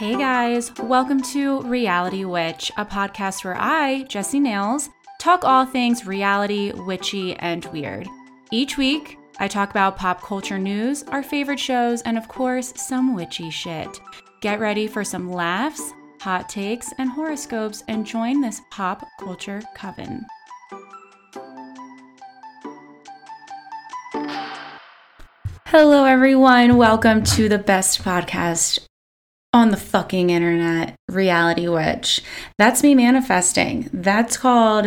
Hey guys, welcome to Reality Witch, a podcast where I, Jesse Nails, talk all things reality, witchy, and weird. Each week, I talk about pop culture news, our favorite shows, and of course, some witchy shit. Get ready for some laughs, hot takes, and horoscopes, and join this pop culture coven. Hello, everyone. Welcome to the best podcast on the fucking internet, Reality Witch. That's me manifesting. That's called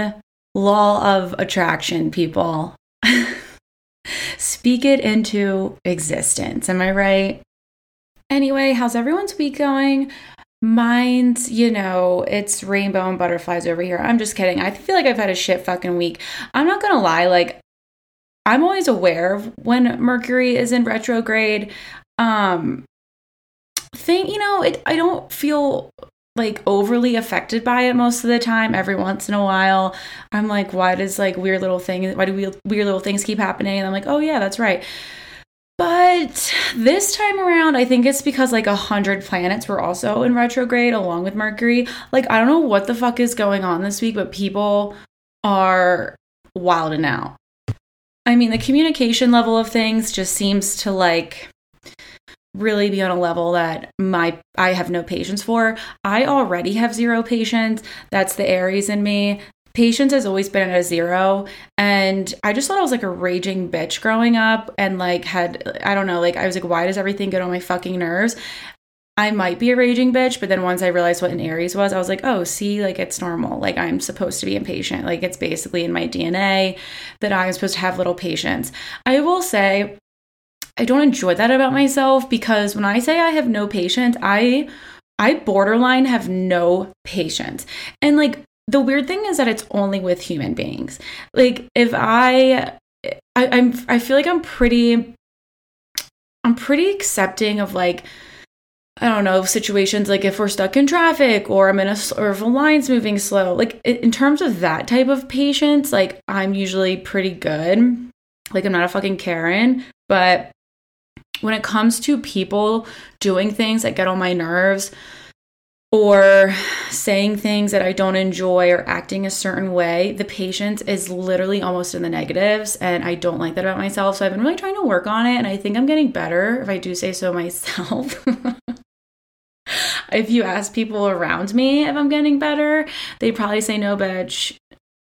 law of attraction, people. Speak it into existence. Am I right? Anyway, how's everyone's week going? Mine's, you know, it's rainbow and butterflies over here. I'm just kidding. I feel like I've had a shit fucking week. I'm not gonna lie, like, I'm always aware of when Mercury is in retrograde. Um, thing, you know, it, I don't feel like overly affected by it most of the time. Every once in a while, I'm like, why does like weird little things, why do we, weird little things keep happening? And I'm like, oh yeah, that's right. But this time around, I think it's because like a hundred planets were also in retrograde along with Mercury. Like, I don't know what the fuck is going on this week, but people are wilding out. I mean, the communication level of things just seems to like really be on a level that my I have no patience for. I already have zero patience. That's the Aries in me. Patience has always been at a zero. And I just thought I was like a raging bitch growing up and like had, I don't know, like I was like, why does everything get on my fucking nerves? I might be a raging bitch, but then once I realized what an Aries was, I was like, oh, see, like it's normal. Like I'm supposed to be impatient. Like it's basically in my DNA that I'm supposed to have little patience. I will say, I don't enjoy that about myself because when I say I have no patience, I I borderline have no patience. And like the weird thing is that it's only with human beings. Like if I, I I'm I feel like I'm pretty I'm pretty accepting of like I don't know situations like if we're stuck in traffic or I'm in a or if a line's moving slow. Like in terms of that type of patience, like I'm usually pretty good. Like I'm not a fucking Karen, but when it comes to people doing things that get on my nerves or saying things that I don't enjoy or acting a certain way, the patience is literally almost in the negatives. And I don't like that about myself. So I've been really trying to work on it. And I think I'm getting better, if I do say so myself. if you ask people around me if I'm getting better, they probably say no, bitch,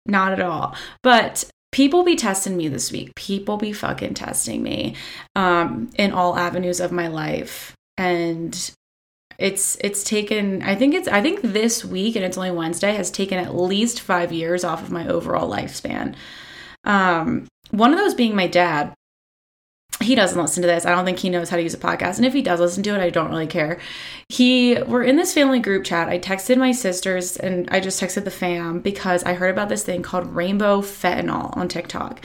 not at all. But people be testing me this week. People be fucking testing me um, in all avenues of my life. And it's it's taken I think it's I think this week and it's only Wednesday has taken at least 5 years off of my overall lifespan. Um, one of those being my dad he doesn't listen to this. I don't think he knows how to use a podcast. And if he does listen to it, I don't really care. He we're in this family group chat. I texted my sisters and I just texted the fam because I heard about this thing called rainbow fentanyl on TikTok.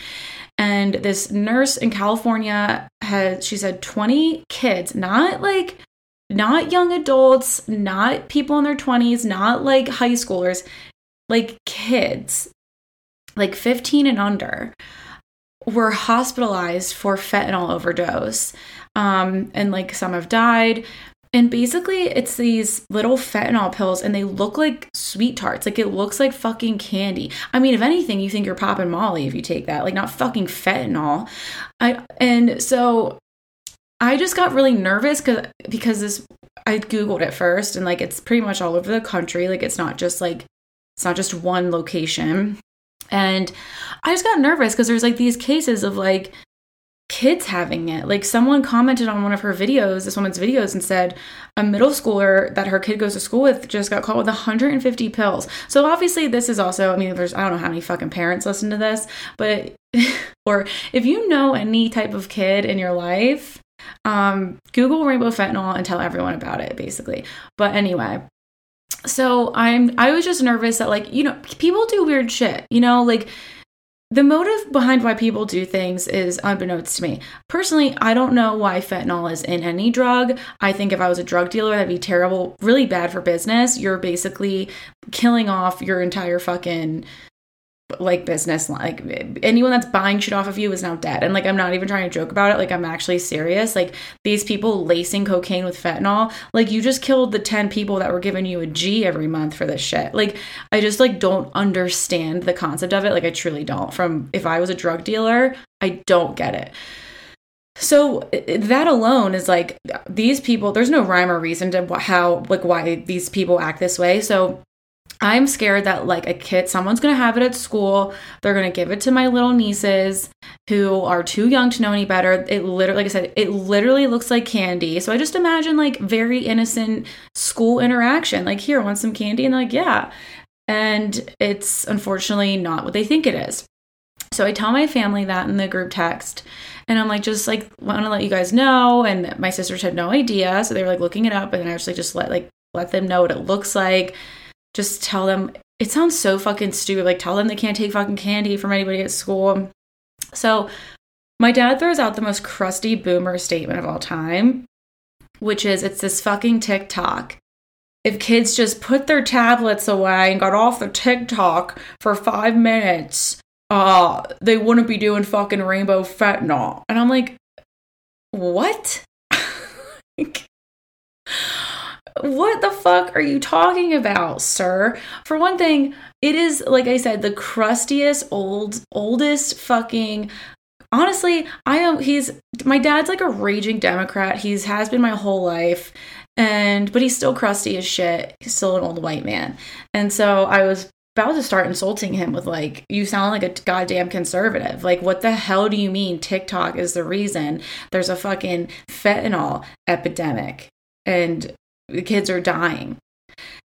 And this nurse in California had she said 20 kids, not like not young adults, not people in their 20s, not like high schoolers, like kids, like 15 and under were hospitalized for fentanyl overdose. Um, and like some have died. And basically, it's these little fentanyl pills, and they look like SweeTarts. Like, it looks like fucking candy. I mean, if anything, you think you're popping Molly if you take that, like, not fucking fentanyl. I And so I just got really nervous because because this I googled it first and like it's pretty much all over the country like it's not just like it's not just one location and I just got nervous because there's like these cases of like kids having it. Like someone commented on one of her videos, this woman's videos, and said a middle schooler that her kid goes to school with just got caught with 150 pills. So obviously, this is also, I mean, there's, I don't know how many fucking parents listen to this, but, or if you know any type of kid in your life, um, Google rainbow fentanyl and tell everyone about it, basically. But anyway, so i'm i was just nervous that like you know people do weird shit you know like the motive behind why people do things is unbeknownst to me. Personally, I don't know why fentanyl is in any drug. I think if I was a drug dealer, that'd be terrible, really bad for business. You're basically killing off your entire fucking like business like anyone that's buying shit off of you is now dead. And like i'm not even trying to joke about it. Like i'm actually serious. Like these people lacing cocaine with fentanyl like you just killed the 10 people that were giving you a g every month for this shit. Like i just like don't understand the concept of it. Like i truly don't. From if i was a drug dealer i don't get it. So that alone is like these people there's no rhyme or reason to how like why these people act this way. So I'm scared that like a kid, someone's gonna have it at school. They're gonna give it to my little nieces who are too young to know any better. It literally, like I said, it literally looks like candy. So I just imagine like very innocent school interaction. Like, here, want some candy? And like, yeah. And it's unfortunately not what they think it is. So I tell my family that in the group text. And I'm like, just like want to let you guys know. And my sisters had no idea. So they were like looking it up and I actually just let like let them know what it looks like just tell them it sounds so fucking stupid. Like tell them they can't take fucking candy from anybody at school. So my dad throws out the most crusty boomer statement of all time, which is it's this fucking TikTok. If kids just put their tablets away and got off the TikTok for five minutes, uh, they wouldn't be doing fucking rainbow fentanyl. And I'm like, what? what the fuck are you talking about, sir? For one thing, it is like I said, the crustiest, old, oldest fucking honestly, I am he's my dad's like a raging Democrat. He's has been my whole life. And but he's still crusty as shit. He's still an old white man. And so I was about to start insulting him with like you sound like a goddamn conservative like what the hell do you mean tiktok is the reason there's a fucking fentanyl epidemic and the kids are dying.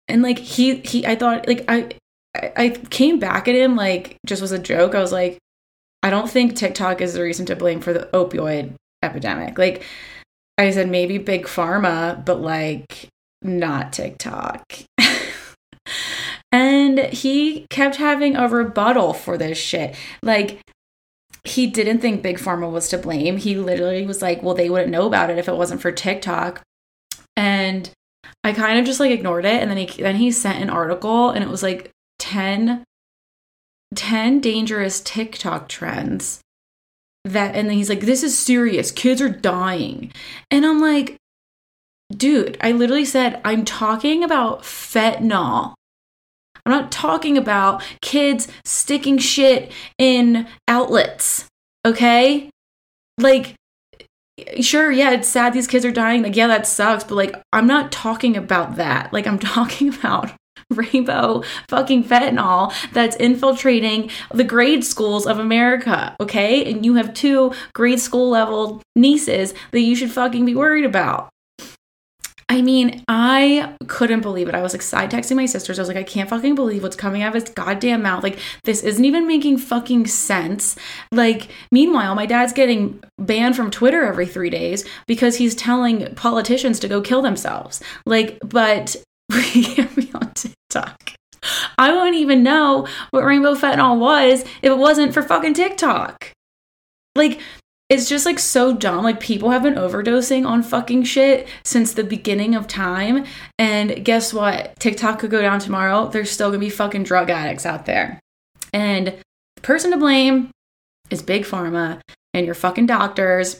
And like he he i thought like i i came back at him like just was a joke. I was like i don't think tiktok is the reason to blame for the opioid epidemic. Like i said maybe big pharma but like not tiktok. And he kept having a rebuttal for this shit. Like he didn't think big pharma was to blame. He literally was like well they wouldn't know about it if it wasn't for tiktok. And I kind of just like ignored it and then he then he sent an article and it was like 10 10 dangerous TikTok trends that and then he's like this is serious. Kids are dying. And I'm like dude I literally said I'm talking about fentanyl. I'm not talking about kids sticking shit in outlets okay? Like sure, yeah, it's sad these kids are dying. Like, yeah, that sucks. But like, I'm not talking about that. Like, I'm talking about rainbow fucking fentanyl that's infiltrating the grade schools of America, okay? And you have two grade school level nieces that you should fucking be worried about. I mean, I couldn't believe it. I was like side texting my sisters. I was like, I can't fucking believe what's coming out of his goddamn mouth. Like, this isn't even making fucking sense. Like, meanwhile, my dad's getting banned from Twitter every three days because he's telling politicians to go kill themselves. Like, but we can't be on TikTok. I wouldn't even know what rainbow fentanyl was if it wasn't for fucking TikTok. Like, it's just like so dumb. Like people have been overdosing on fucking shit since the beginning of time. And guess what? TikTok could go down tomorrow. There's still gonna be fucking drug addicts out there. And the person to blame is Big Pharma and your fucking doctors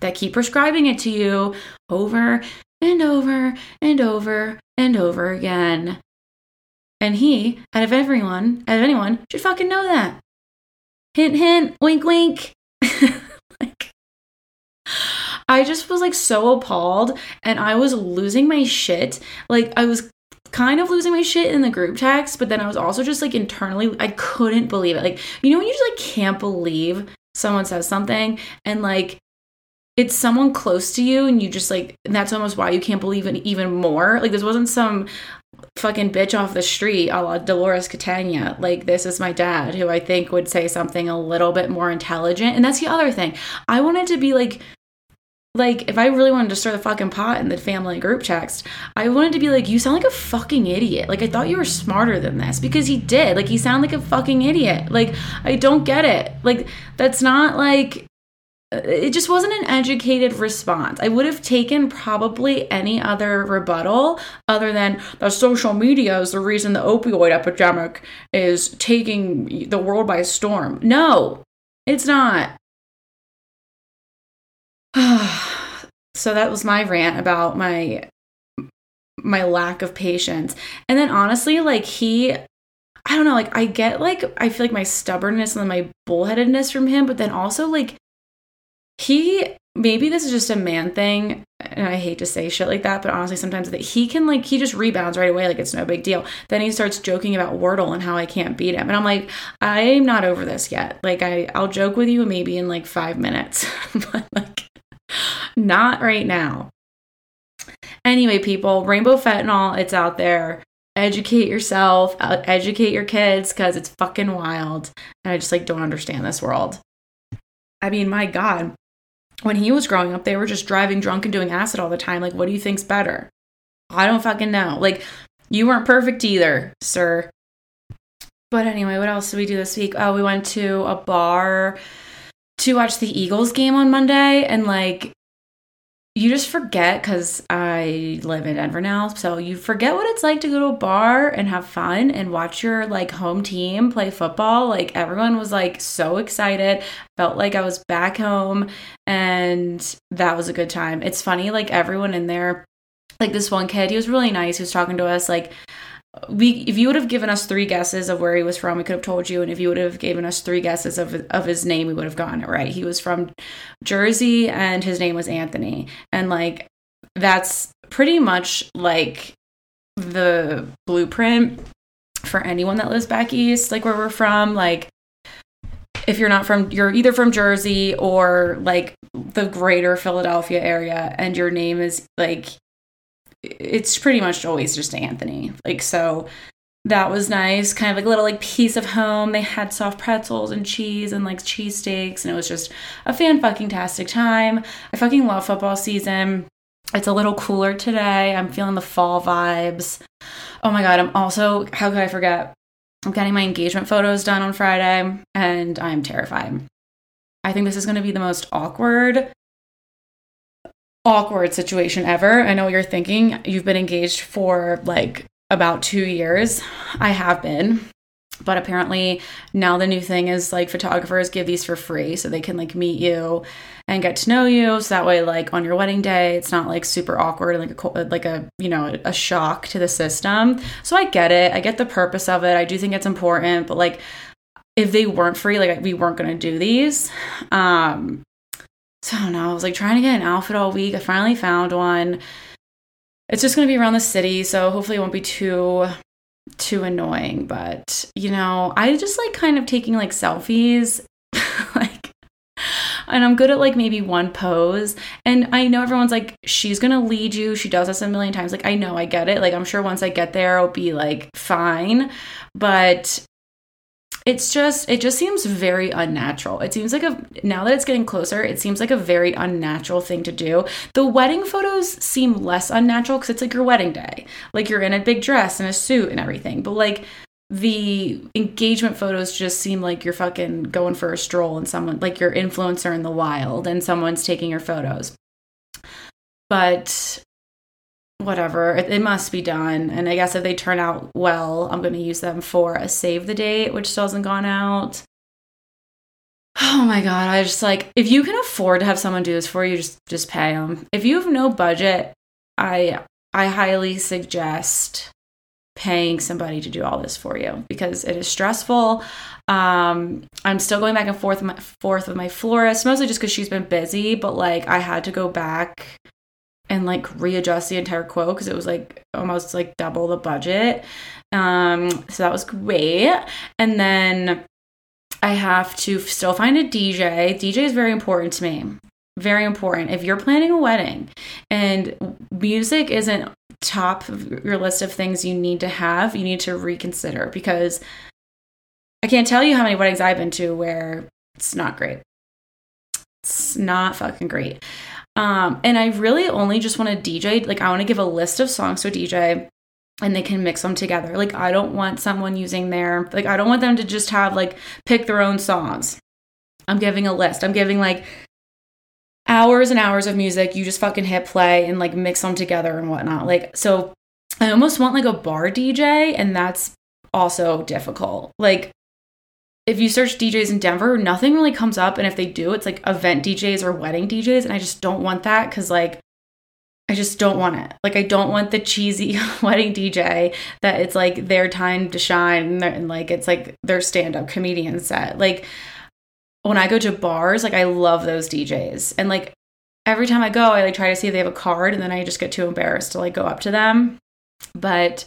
that keep prescribing it to you over and over and over and over again. And he, out of everyone, out of anyone, should fucking know that. Hint, hint, wink, wink. I just was like so appalled and I was losing my shit. Like I was kind of losing my shit in the group text, but then I was also just like internally I couldn't believe it. Like you know when you just like can't believe someone says something and like it's someone close to you and you just like and that's almost why you can't believe it even more. Like this wasn't some fucking bitch off the street a la Dolores Catania. Like, this is my dad, who I think would say something a little bit more intelligent. And that's the other thing. I wanted to be like, like, if I really wanted to stir the fucking pot in the family group text, I wanted to be like, you sound like a fucking idiot. Like, I thought you were smarter than this because he did. Like, he sounded like a fucking idiot. Like, I don't get it. Like, that's not like uh, it just wasn't an educated response. I would have taken probably any other rebuttal other than the social media is the reason the opioid epidemic is taking the world by storm. No, it's not. so that was my rant about my my lack of patience. And then honestly, like he I don't know, like I get like I feel like my stubbornness and my bullheadedness from him, but then also like he maybe this is just a man thing and I hate to say shit like that, but honestly, sometimes that he can like he just rebounds right away, like it's no big deal. Then he starts joking about Wordle and how I can't beat him, and I'm like, I'm not over this yet. Like I I'll joke with you maybe in like five minutes, but like not right now. Anyway, people, rainbow fentanyl, it's out there. Educate yourself, uh, educate your kids because it's fucking wild. And I just like don't understand this world. I mean, my God, when he was growing up, they were just driving drunk and doing acid all the time. Like, what do you think's better? I don't fucking know. Like, you weren't perfect either, sir. But anyway, what else did we do this week? Oh, we went to a bar to watch the Eagles game on Monday, and like, you just forget because I live in Denver now. So you forget what it's like to go to a bar and have fun and watch your like home team play football. Like everyone was like so excited, felt like I was back home, and that was a good time. It's funny, like everyone in there, like this one kid, he was really nice. He was talking to us like, we if you would have given us three guesses of where he was from we could have told you and if you would have given us three guesses of of his name we would have gotten it right. He was from jersey and his name was anthony. And like that's pretty much like the blueprint for anyone that lives back east like where we're from. Like if you're not from you're either from jersey or like the greater philadelphia area and your name is like it's pretty much always just Anthony. Like, so that was nice. Kind of like a little like piece of home. They had soft pretzels and cheese and like cheesesteaks, and it was just a fan fucking tastic time. I fucking love football season. It's a little cooler today. I'm feeling the fall vibes. Oh my god, I'm also how could I forget? I'm getting my engagement photos done on Friday and I'm terrified. I think this is going to be the most awkward awkward situation ever. I know what you're thinking. You've been engaged for like about two years. I have been. But apparently now the new thing is like photographers give these for free so they can like meet you and get to know you. So that way, like on your wedding day, it's not like super awkward and like a like a you know a shock to the system. So I get it. I get the purpose of it. I do think it's important, but like if they weren't free, like we weren't gonna do these. Um, so I don't know. I was like trying to get an outfit all week. I finally found one. It's just going to be around the city, so hopefully it won't be too too annoying, but you know, I just like kind of taking like selfies like and I'm good at like maybe one pose. And I know everyone's like, she's gonna lead you. She does this a million times. Like, I know, I get it. Like, I'm sure once I get there, I'll be like fine. But it's just it just seems very unnatural. It seems like a now that it's getting closer it seems like a very unnatural thing to do. The wedding photos seem less unnatural because it's like your wedding day. Like you're in a big dress and a suit and everything but like the engagement photos just seem like you're fucking going for a stroll and someone like your influencer in the wild and someone's taking your photos. But whatever it, it, must be done. And i guess if they turn out well i'm going to use them for a save the date which still hasn't gone out. Oh my god i just like if you can afford to have someone do this for you just just pay them if you have no budget i i highly suggest paying somebody to do all this for you because it is stressful. Um i'm still going back and forth my, forth with my florist mostly just because she's been busy but like i had to go back and like readjust the entire quote because it was like almost like double the budget. Um, so that was great. And then I have to still find a DJ. DJ is very important to me. Very important. If you're planning a wedding and music isn't top of your list of things you need to have, you need to reconsider because I can't tell you how many weddings I've been to where it's not great. It's not fucking great. Um, and I really only just want to DJ, like, I want to give a list of songs to DJ and they can mix them together. Like, I don't want someone using their, like, I don't want them to just have, like, pick their own songs. I'm giving a list. I'm giving, like, hours and hours of music. You just fucking hit play and like mix them together and whatnot. Like, so I almost want like a bar DJ, and that's also difficult. Like, if you search DJs in Denver, nothing really comes up. And if they do, it's like event DJs or wedding DJs. And I just don't want that because, like, I just don't want it. Like, I don't want the cheesy wedding DJ that it's like their time to shine and, and like it's like their stand up comedian set. Like, when I go to bars, like, I love those DJs. And like, every time I go, I like try to see if they have a card and then I just get too embarrassed to like go up to them. But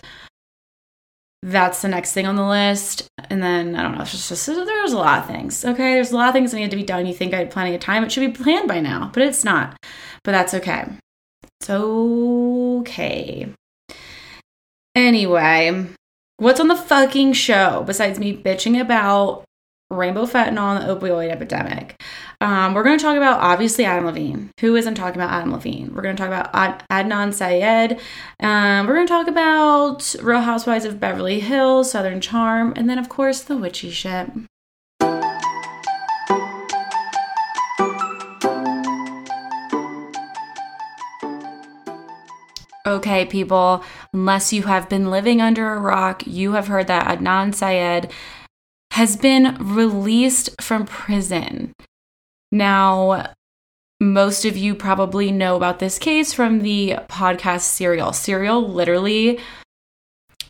that's the next thing on the list. And then I don't know, just, just there's a lot of things. Okay, there's a lot of things that need to be done. You think I had plenty of time? It should be planned by now, but it's not. But that's okay. It's okay. Anyway, what's on the fucking show besides me bitching about rainbow fentanyl and the opioid epidemic. Um, we're going to talk about obviously Adam Levine. Who isn't talking about Adam Levine? We're going to talk about Ad- Adnan Syed. Um, we're going to talk about Real Housewives of Beverly Hills, Southern Charm, and then of course the witchy shit. Okay, people, unless you have been living under a rock, you have heard that Adnan Syed has been released from prison. Now, most of you probably know about this case from the podcast Serial. Serial literally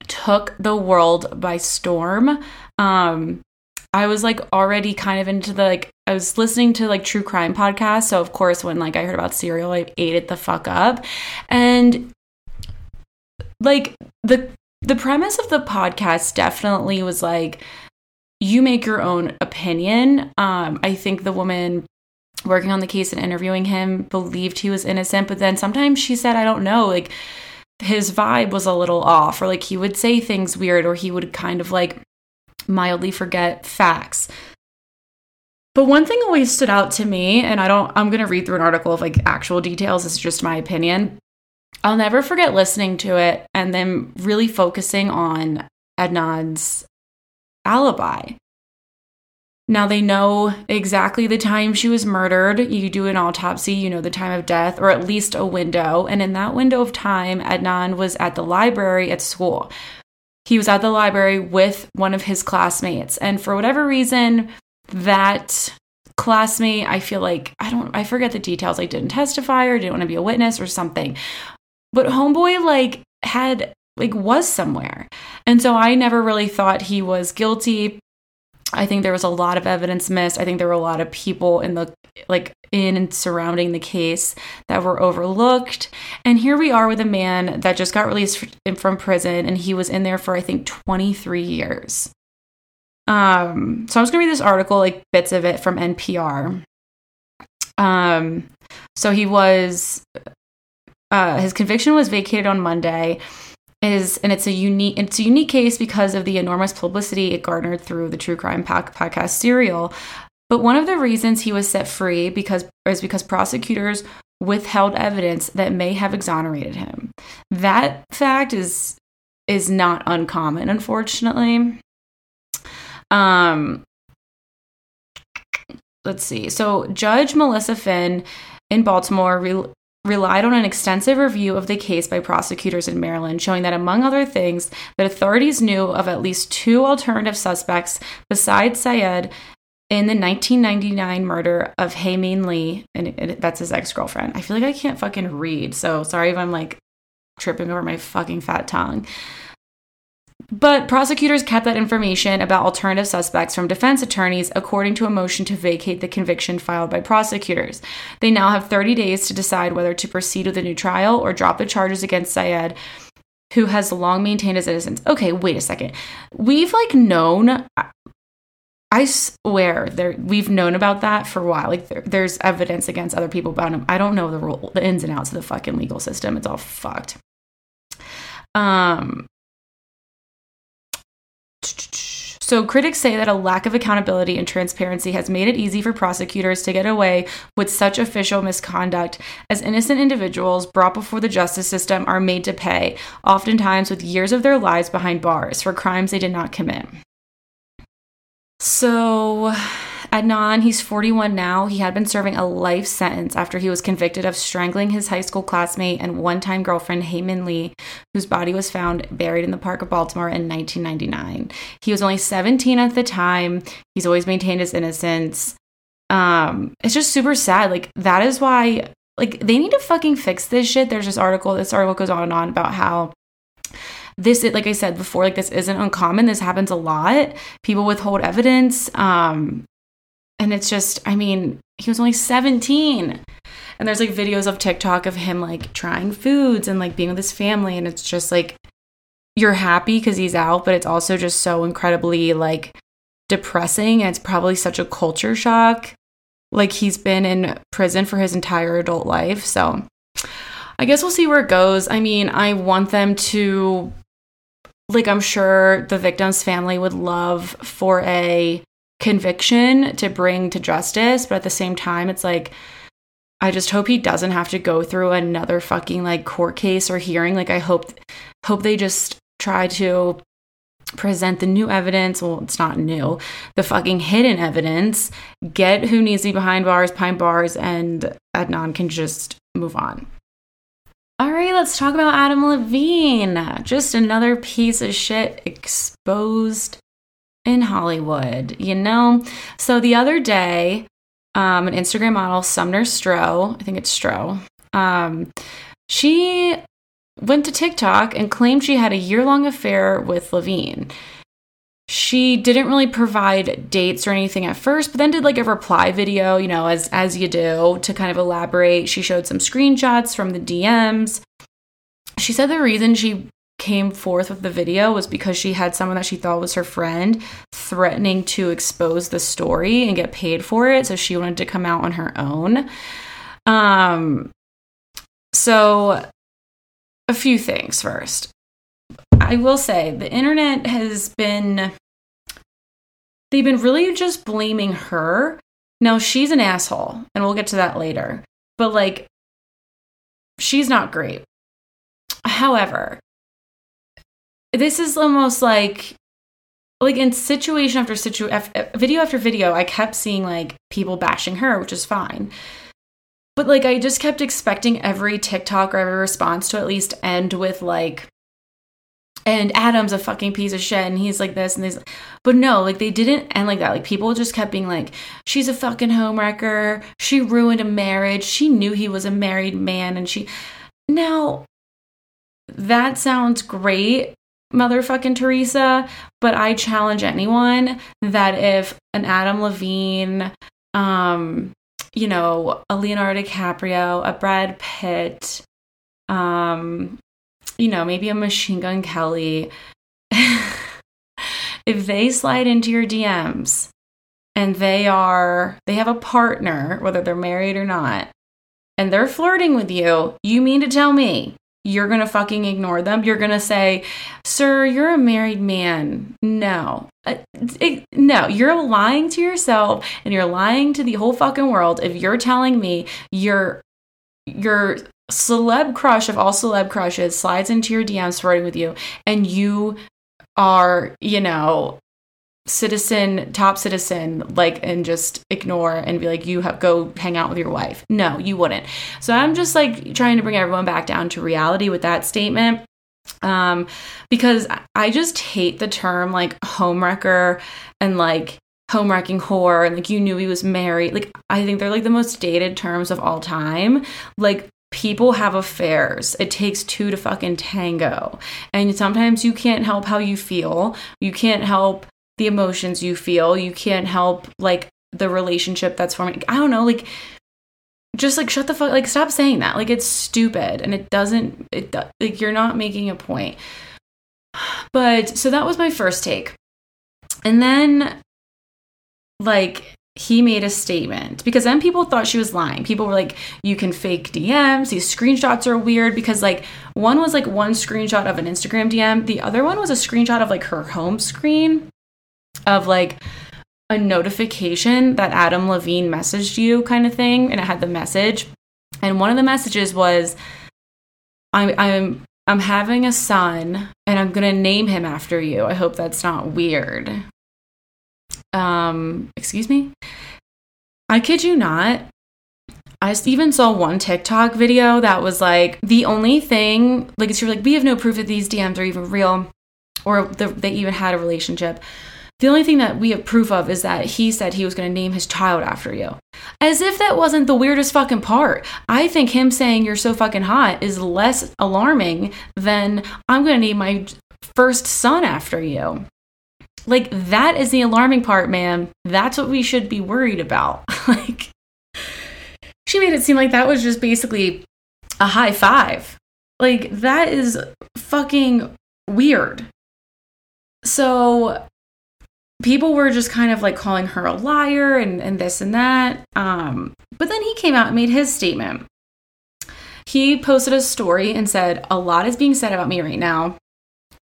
took the world by storm. Um, I was like already kind of into the like I was listening to like true crime podcasts, so of course when like I heard about Serial, I ate it the fuck up. And like the the premise of the podcast definitely was like you make your own opinion. Um, I think the woman working on the case and interviewing him believed he was innocent, but then sometimes she said, I don't know, like his vibe was a little off, or like he would say things weird, or he would kind of like mildly forget facts. But one thing always stood out to me, and I don't, I'm going to read through an article of like actual details. It's just my opinion. I'll never forget listening to it and then really focusing on Adnan's alibi. Now they know exactly the time she was murdered. You do an autopsy, you know the time of death, or at least a window. And in that window of time, Adnan was at the library at school. He was at the library with one of his classmates. And for whatever reason, that classmate, I feel like, I don't, I forget the details. Like, didn't testify or didn't want to be a witness or something. But Homeboy, like, had like was somewhere. And so I never really thought he was guilty. I think there was a lot of evidence missed. I think there were a lot of people in the like in and surrounding the case that were overlooked. And here we are with a man that just got released from prison and he was in there for I think 23 years. Um so I'm just going to read this article like bits of it from NPR. Um so he was uh his conviction was vacated on Monday is and it's a unique it's a unique case because of the enormous publicity it garnered through the true crime podcast serial. But one of the reasons he was set free because is because prosecutors withheld evidence that may have exonerated him. That fact is is not uncommon unfortunately. Um let's see. So judge melissa Phinn in baltimore re- relied on an extensive review of the case by prosecutors in Maryland, showing that, among other things, that authorities knew of at least two alternative suspects besides Syed in the 1999 murder of Hae Min Lee, and that's his ex girlfriend. I feel like I can't fucking read, so sorry if I'm like tripping over my fucking fat tongue. But prosecutors kept that information about alternative suspects from defense attorneys according to a motion to vacate the conviction filed by prosecutors. They now have 30 days to decide whether to proceed with a new trial or drop the charges against Syed, who has long maintained his innocence. Okay, wait a second. We've like known I swear there we've known about that for a while. Like there, there's evidence against other people about him. I don't know the rule, the ins and outs of the fucking legal system. It's all fucked. Um so, critics say that a lack of accountability and transparency has made it easy for prosecutors to get away with such official misconduct, as innocent individuals brought before the justice system are made to pay, oftentimes with years of their lives behind bars, for crimes they did not commit. So, Adnan, he's 41 now. He had been serving a life sentence after he was convicted of strangling his high school classmate and one time girlfriend, Hae Min Lee, whose body was found buried in the park of Baltimore in 1999. He was only 17 at the time. He's always maintained his innocence. Um, it's just super sad. Like, that is why, like, they need to fucking fix this shit. There's this article, this article goes on and on about how this like i said before like this isn't uncommon this happens a lot people withhold evidence um and it's just i mean he was only 17 and there's like videos of tiktok of him like trying foods and like being with his family. And it's just like you're happy because he's out but it's also just so incredibly like depressing. And it's probably such a culture shock. Like he's been in prison for his entire adult life. So I guess we'll see where it goes. I mean, I want them to like I'm sure the victim's family would love for a conviction to bring to justice, but at the same time, it's like I just hope he doesn't have to go through another fucking like court case or hearing. Like I hope hope they just try to present the new evidence. Well, it's not new. The fucking hidden evidence. Get who needs to be behind bars, behind bars, and Adnan can just move on. All right, let's talk about Adam Levine. Just another piece of shit exposed in Hollywood, you know? So the other day, um, an Instagram model, Sumner Stroh, I think it's Stroh, um, she went to TikTok and claimed she had a year long affair with Levine. She didn't really provide dates or anything at first, but then did like a reply video, you know, as as you do to kind of elaborate. She showed some screenshots from the DMs. She said the reason she came forth with the video was because she had someone that she thought was her friend threatening to expose the story and get paid for it, so she wanted to come out on her own. Um so a few things first. I will say the internet has been they've been really just blaming her. Now she's an asshole, and we'll get to that later. But like she's not great. However, this is almost like like in situation after situation uh, video after video i kept seeing like people bashing her which is fine. But like i just kept expecting every tiktok or every response to at least end with like and Adam's a fucking piece of shit and he's like this and this. But no like they didn't end like that. Like people just kept being like she's a fucking homewrecker. She ruined a marriage. She knew he was a married man and she now that sounds great motherfucking Teresa but I challenge anyone that if an Adam Levine um you know a Leonardo DiCaprio a Brad Pitt um you know, maybe a machine gun Kelly, if they slide into your DMs and they are, they have a partner, whether they're married or not, and they're flirting with you, you mean to tell me you're gonna fucking ignore them? You're gonna say, Sir, you're a married man. No. Uh, it, no, you're lying to yourself and you're lying to the whole fucking world if you're telling me you're you're celeb crush of all celeb crushes slides into your DMs flirting with you, and you are, you know, citizen, top citizen, like, and just ignore and be like, you have go hang out with your wife. No, you wouldn't. So I'm just like trying to bring everyone back down to reality with that statement um because i just hate the term like homewrecker and like homewrecking whore and like you knew he was married like i think they're like the most dated terms of all time like people have affairs. It takes two to fucking tango. And sometimes you can't help how you feel. You can't help the emotions you feel. You can't help like the relationship that's forming. I don't know, like just like shut the fuck like stop saying that. Like it's stupid and it doesn't it like you're not making a point. But so that was my first take. And then like he made a statement because then people thought she was lying. People were like, you can fake DMs. These screenshots are weird because, like, one was like one screenshot of an Instagram DM, the other one was a screenshot of like her home screen of like a notification that Adam Levine messaged you, kind of thing. And it had the message. And one of the messages was, I'm, I'm, I'm having a son and I'm going to name him after you. I hope that's not weird um excuse me I kid you not. I even saw one TikTok video that was like the only thing, like it's like we have no proof that these DMs are even real, or the, they even had a relationship. The only thing that we have proof of is that he said he was going to name his child after you. As if that wasn't the weirdest fucking part. I think him saying you're so fucking hot is less alarming than I'm going to name my first son after you. Like, that is the alarming part, man. That's what we should be worried about. like, she made it seem like that was just basically a high five. Like, that is fucking weird. So, people were just kind of like calling her a liar and, and this and that. Um, but then he came out and made his statement. He posted a story and said, A lot is being said about me right now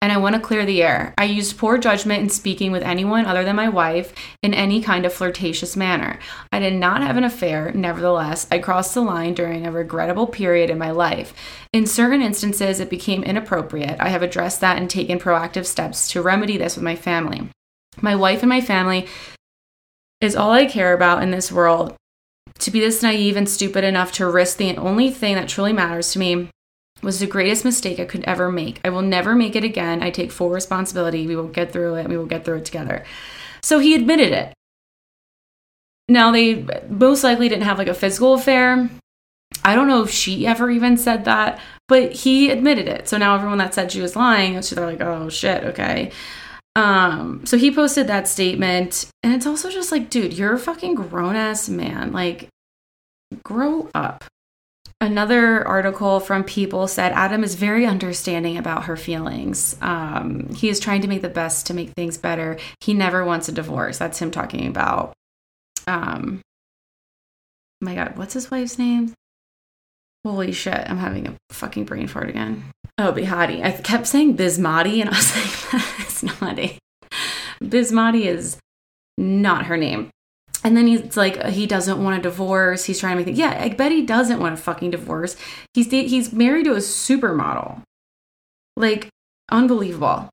and I want to clear the air. I used poor judgment in speaking with anyone other than my wife in any kind of flirtatious manner. I did not have an affair, nevertheless, I crossed the line during a regrettable period in my life. In certain instances, it became inappropriate. I have addressed that and taken proactive steps to remedy this with my family. My wife and my family is all I care about in this world. To be this naive and stupid enough to risk the only thing that truly matters to me was the greatest mistake I could ever make. I will never make it again. I take full responsibility. We will get through it. We will get through it together. So he admitted it. Now, they most likely didn't have like a physical affair. I don't know if she ever even said that, but he admitted it. So now everyone that said she was lying, they're like, oh shit, okay. Um, so he posted that statement, and it's also just like, dude, you're a fucking grown ass man. Like, grow up. Another article from People said Adam is very understanding about her feelings. Um, he is trying to make the best to make things better. He never wants a divorce. That's him talking about. Um, my God, what's his wife's name? Holy shit, I'm having a fucking brain fart again. Oh, Behati. I kept saying Bismati, and I was like, that's not it. Bismati is not her name and then he's like he doesn't want a divorce he's trying to make it yeah i bet he doesn't want a fucking divorce he's he's married to a supermodel like unbelievable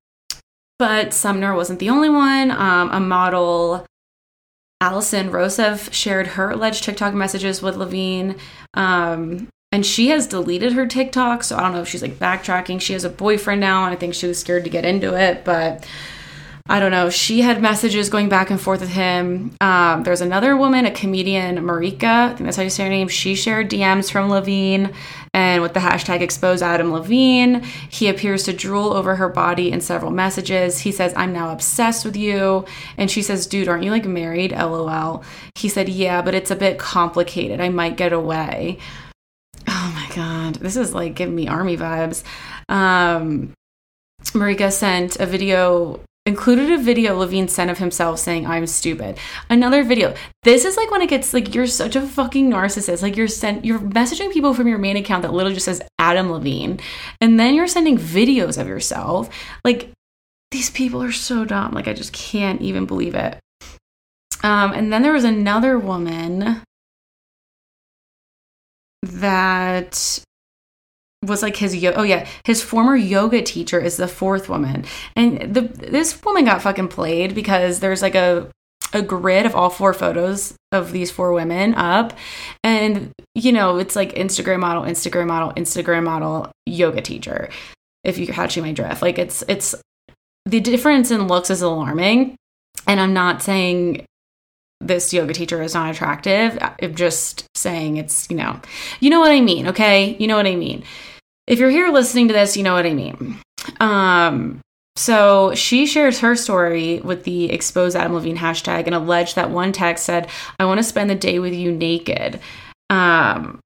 but sumner wasn't the only one um, a model Alyson Rosef shared her alleged TikTok messages with Levine. Um, and she has deleted her TikTok, so I don't know if she's like backtracking. She has a boyfriend now, and I think she was scared to get into it. But I don't know. She had messages going back and forth with him. Um, there's another woman, a comedian, Maryka. I think that's how you say her name. She shared DMs from Levine and with the hashtag expose Adam Levine. He appears to drool over her body in several messages. He says, I'm now obsessed with you. And she says, Dude, aren't you like married? LOL. He said, Yeah, but it's a bit complicated. I might get away. This is like giving me Armie vibes. Um, Maryka sent a video included a video Levine sent of himself saying, I'm stupid. Another video. This is like when it gets like you're such a fucking narcissist. Like you're sent you're messaging people from your main account that literally just says Adam Levine. And then you're sending videos of yourself. Like these people are so dumb. Like I just can't even believe it. Um, and then there was another woman that was like his yo- oh yeah his former yoga teacher is the fourth woman. And the this woman got fucking played because there's like a a grid of all four photos of these four women up. And you know it's like instagram model instagram model instagram model yoga teacher if you're catching my drift like it's it's the difference in looks is alarming. And i'm not saying this yoga teacher is not attractive. I'm just saying it's you know you know what i mean okay? You know what i mean if you're here listening to this, you know what I mean. Um, so she shares her story with the expose Adam Levine hashtag and alleged that one text said, I want to spend the day with you naked. Um,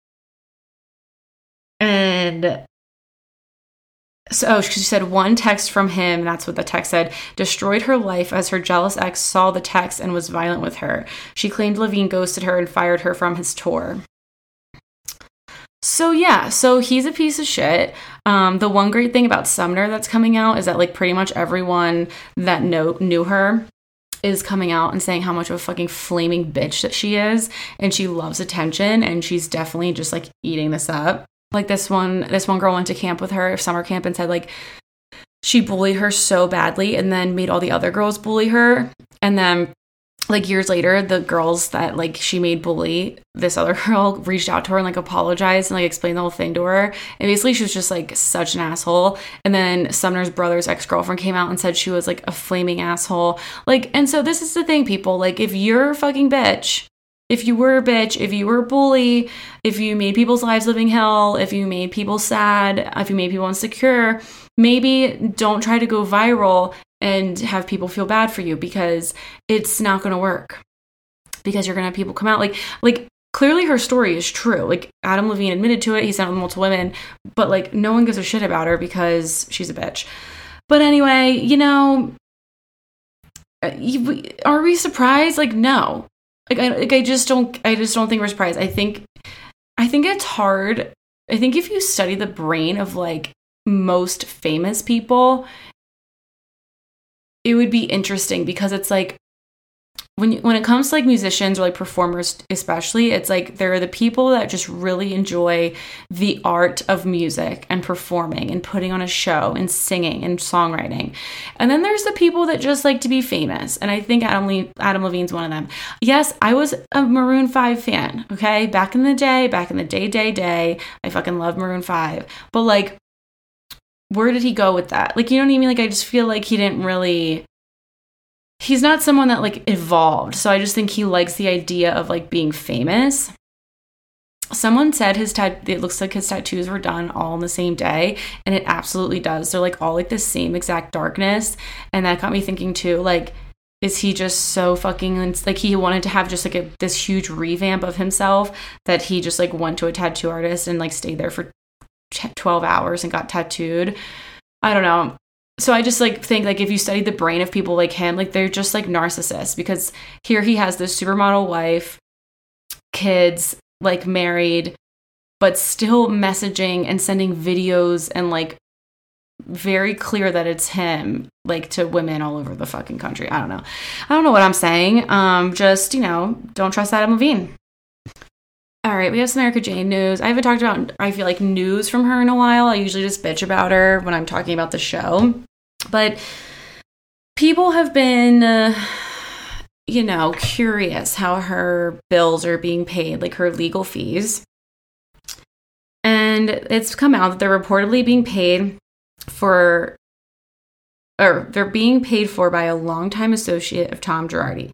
and so oh, she said one text from him, that's what the text said, destroyed her life as her jealous ex saw the text and was violent with her. She claimed Levine ghosted her and fired her from his tour. So yeah, so he's a piece of shit. Um, the one great thing about Sumner that's coming out is that like pretty much everyone that know knew her is coming out and saying how much of a fucking flaming bitch that she is, and she loves attention, and she's definitely just like eating this up. Like this one, this one girl went to camp with her, summer camp, and said like she bullied her so badly, and then made all the other girls bully her, and then like years later, the girls that like she made bully this other girl reached out to her and like apologized and like explained the whole thing to her. And basically, she was just like such an asshole. And then Sumner's brother's ex girlfriend came out and said she was like a flaming asshole. Like, and so this is the thing, people. Like, if you're a fucking bitch, if you were a bitch, if you were a bully, if you made people's lives living hell, if you made people sad, if you made people insecure, maybe don't try to go viral and have people feel bad for you because it's not going to work. Because you're going to have people come out like like clearly her story is true. Like Adam Levine admitted to it, out with multiple women, but like no one gives a shit about her because she's a bitch. But anyway, you know, uh, are we surprised? Like no. Like I, like I just don't I just don't think we're surprised. I think I think it's hard. I think if you study the brain of like most famous people, it would be interesting because it's like when you, when it comes to like musicians or like performers especially it's like there are the people that just really enjoy the art of music and performing and putting on a show and singing and songwriting. And then there's the people that just like to be famous and i think adam, Le- adam levine's one of them. Yes i was a maroon 5 fan okay? Back in the day back in the day day day i fucking love maroon 5 but like where did he go with that? Like, you know what I mean? Like, I just feel like he didn't really. He's not someone that like evolved. So I just think he likes the idea of like being famous. Someone said his tat it looks like his tattoos were done all on the same day, and it absolutely does. They're like all like the same exact darkness. And that got me thinking too, like, is he just so fucking like he wanted to have just like a, this huge revamp of himself that he just like went to a tattoo artist and like stayed there for 12 hours and got tattooed. I don't know. So I just like think like if you study the brain of people like him, like they're just like narcissists because here he has this supermodel wife, kids, like married, but still messaging and sending videos and like very clear that it's him like to women all over the fucking country. I don't know. I don't know what I'm saying. Um just, you know, don't trust Adam Levine. All right, we have some Erika Jayne news. I haven't talked about, I feel like, news from her in a while. I usually just bitch about her when I'm talking about the show. But people have been, uh, you know, curious how her bills are being paid, like her legal fees. And it's come out that they're reportedly being paid for, or they're being paid for by a longtime associate of Tom Girardi.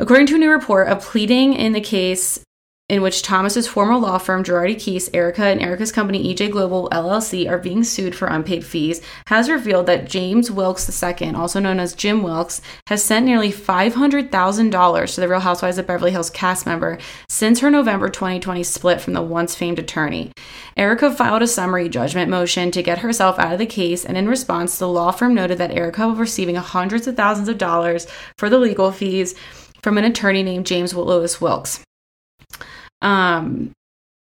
According to a new report, a pleading in the case in which Thomas's former law firm Girardi Keese, Erica, and Erica's company EJ Global LLC are being sued for unpaid fees, has revealed that James Wilkes II, also known as Jim Wilkes, has sent nearly $500,000 to the Real Housewives of Beverly Hills cast member since her November 2020 split from the once famed attorney. Erica filed a summary judgment motion to get herself out of the case, and in response, the law firm noted that Erica was receiving hundreds of thousands of dollars for the legal fees from an attorney named James Lewis Wilkes. Um,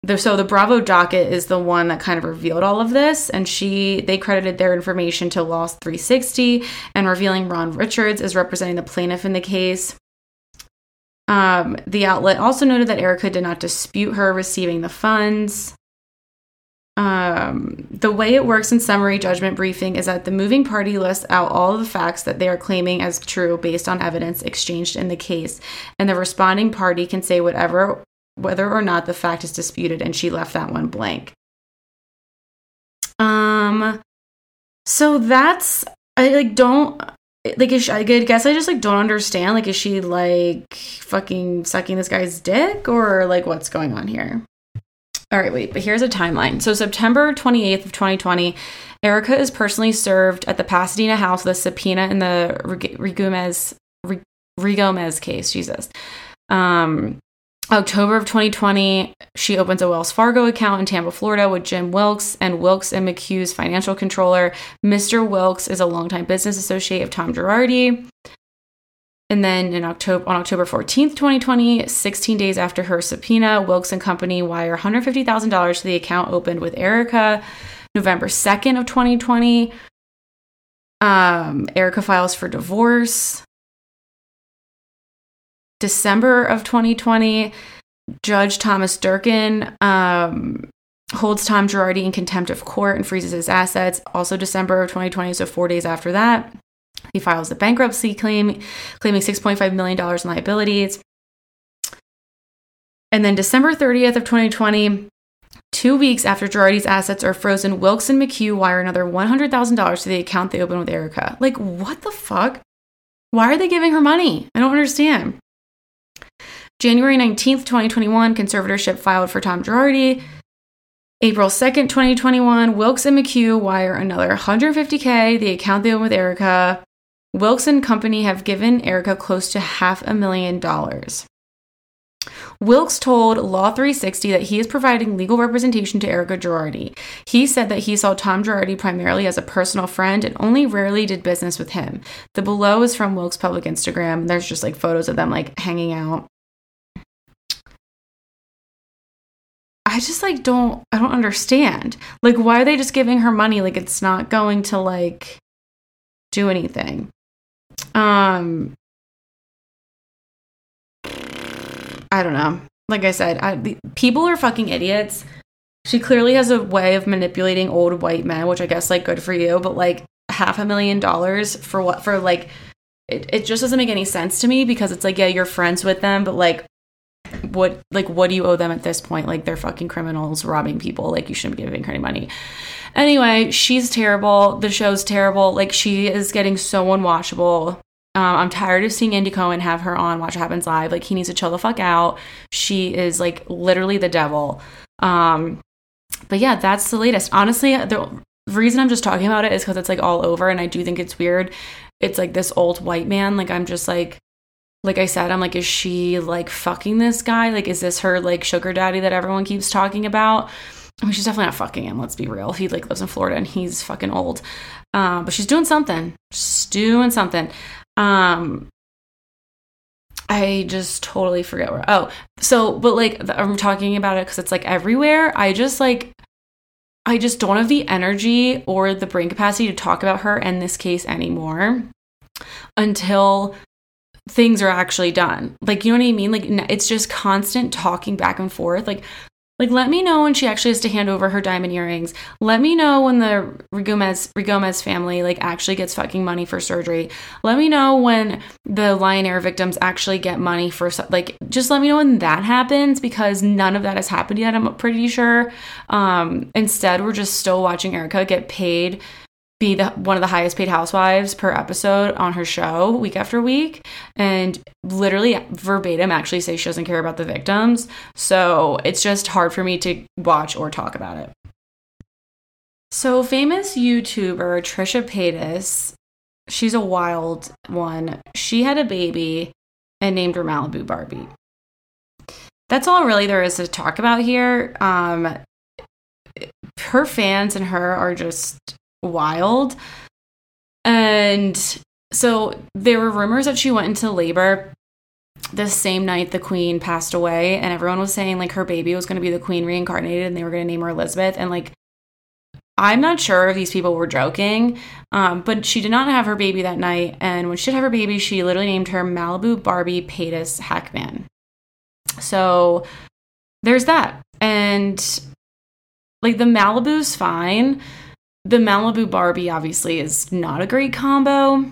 the, so the Bravo docket is the one that kind of revealed all of this, and she they credited their information to Law 360 and revealing Ron Richards as representing the plaintiff in the case. Um, the outlet also noted that Erica did not dispute her receiving the funds. Um, the way it works in summary judgment briefing is that the moving party lists out all of the facts that they are claiming as true based on evidence exchanged in the case, and the responding party can say whatever whether or not the fact is disputed, and she left that one blank. Um, so that's I like don't like is she, I guess I just like don't understand like is she like fucking sucking this guy's dick or like what's going on here? All right, wait, but here's a timeline. So September 28th of 2020, Erica is personally served at the Pasadena house with a subpoena in the Ruigomez Ruigomez case. Jesus. Um, October of 2020, she opens a Wells Fargo account in Tampa, Florida with Jim Wilkes and Wilkes and McHugh's financial controller. Mr. Wilkes is a longtime business associate of Tom Girardi. And then in October on October 14th, 2020, 16 days after her subpoena, Wilkes and Company wire $150,000 to the account opened with Erica. November 2nd of 2020, um, Erika files for divorce. December of 2020, Judge Thomas Durkin um, holds Tom Girardi in contempt of court and freezes his assets. Also, December of 2020, so four days after that. He files a bankruptcy claim, claiming $6.5 million in liabilities. And then December 30th of 2020, two weeks after Girardi's assets are frozen, Wilkes and McHugh wire another $100,000 to the account they opened with Erica. Like, what the fuck? Why are they giving her money? I don't understand. January 19th, 2021, conservatorship filed for Tom Girardi. April 2nd, 2021, Wilkes and McHugh wire another 150K, the account they own with Erica. Wilkes and company have given Erica close to half a million dollars. Wilkes told Law 360 that he is providing legal representation to Erica Girardi. He said that he saw Tom Girardi primarily as a personal friend and only rarely did business with him. The below is from Wilkes' public Instagram. There's just like photos of them like hanging out. I just like don't I don't understand. Like why are they just giving her money like it's not going to like do anything? Um I don't know. Like I said, I, people are fucking idiots. She clearly has a way of manipulating old white men, which I guess like good for you, but like half a million dollars for what for like it, it just doesn't make any sense to me because it's like yeah, you're friends with them, but like what like what do you owe them at this point? Like they're fucking criminals robbing people. Like you shouldn't be giving her any money. Anyway she's terrible. The show's terrible. Like she is getting so unwatchable um, i'm tired of seeing andy cohen have her on watch what happens live. Like he needs to chill the fuck out. She is like literally the devil. Um but yeah that's the latest. Honestly the reason i'm just talking about it is because it's like all over and i do think it's weird. It's like this old white man. Like i'm just like like I said, I'm like, is she like fucking this guy? Like, is this her like sugar daddy that everyone keeps talking about? I mean, she's definitely not fucking him. Let's be real. He like lives in Florida and he's fucking old. Um, but she's doing something. She's doing something. Um, I just totally forget where. Oh, so but like I'm talking about it because it's like everywhere. I just like I just don't have the energy or the brain capacity to talk about her in this case anymore until things are actually done. Like, you know what I mean? Like, it's just constant talking back and forth. Like, like let me know when she actually has to hand over her diamond earrings. Let me know when the Ruigomez Ruigomez family like actually gets fucking money for surgery. Let me know when the Lion Air victims actually get money for like just let me know when that happens because none of that has happened yet. I'm pretty sure. Um, instead, we're just still watching Erica get paid be the one of the highest paid housewives per episode on her show week after week. And literally verbatim actually say she doesn't care about the victims. So it's just hard for me to watch or talk about it. So famous youtuber trisha paytas she's a wild one. She had a baby and named her malibu barbie. That's all really there is to talk about here. Um her fans and her are just wild. And so there were rumors that she went into labor the same night the queen passed away and everyone was saying like her baby was going to be the queen reincarnated and they were going to name her elizabeth and like i'm not sure if these people were joking um, but she did not have her baby that night and when she did have her baby she literally named her malibu barbie paytas hacmon so there's that and like the malibu's fine the Malibu Barbie obviously is not a great combo.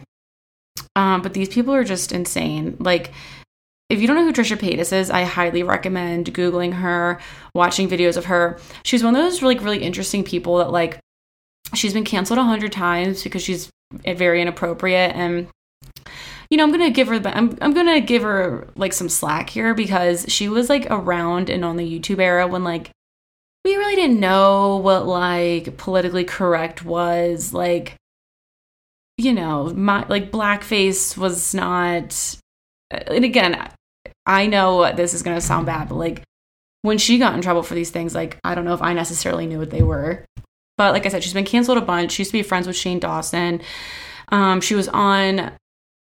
Um, but these people are just insane. Like, if you don't know who Trisha Paytas is, I highly recommend Googling her, watching videos of her. She's one of those really, really interesting people that, like, she's been canceled a hundred times because she's very inappropriate. And, you know, I'm to give her, I'm, I'm to give her, like, some slack here because she was, like, around and on the YouTube era when, like, we really didn't know what like politically correct was like you know my like blackface was not and again i know this is going to sound bad but like when she got in trouble for these things like i don't know if i necessarily knew what they were. But like i said she's been canceled a bunch. She used to be friends with shane dawson. Um, she was on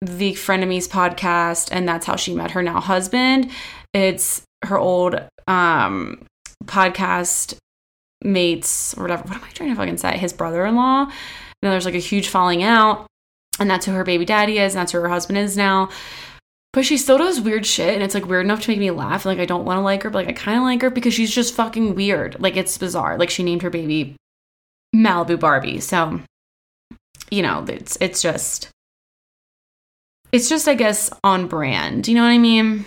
the frenemies podcast and that's how she met her now husband. It's her old um podcast mates or whatever. What am I trying to fucking say? His brother in law. And there's like a huge falling out. And that's who her baby daddy is. And that's who her husband is now. But she still does weird shit. And it's like weird enough to make me laugh. Like I don't want to like her, but like I kind of like her because she's just fucking weird. Like it's bizarre. Like she named her baby Malibu Barbie. So, you know, it's, it's just it's just, I guess, on brand. You know what I mean?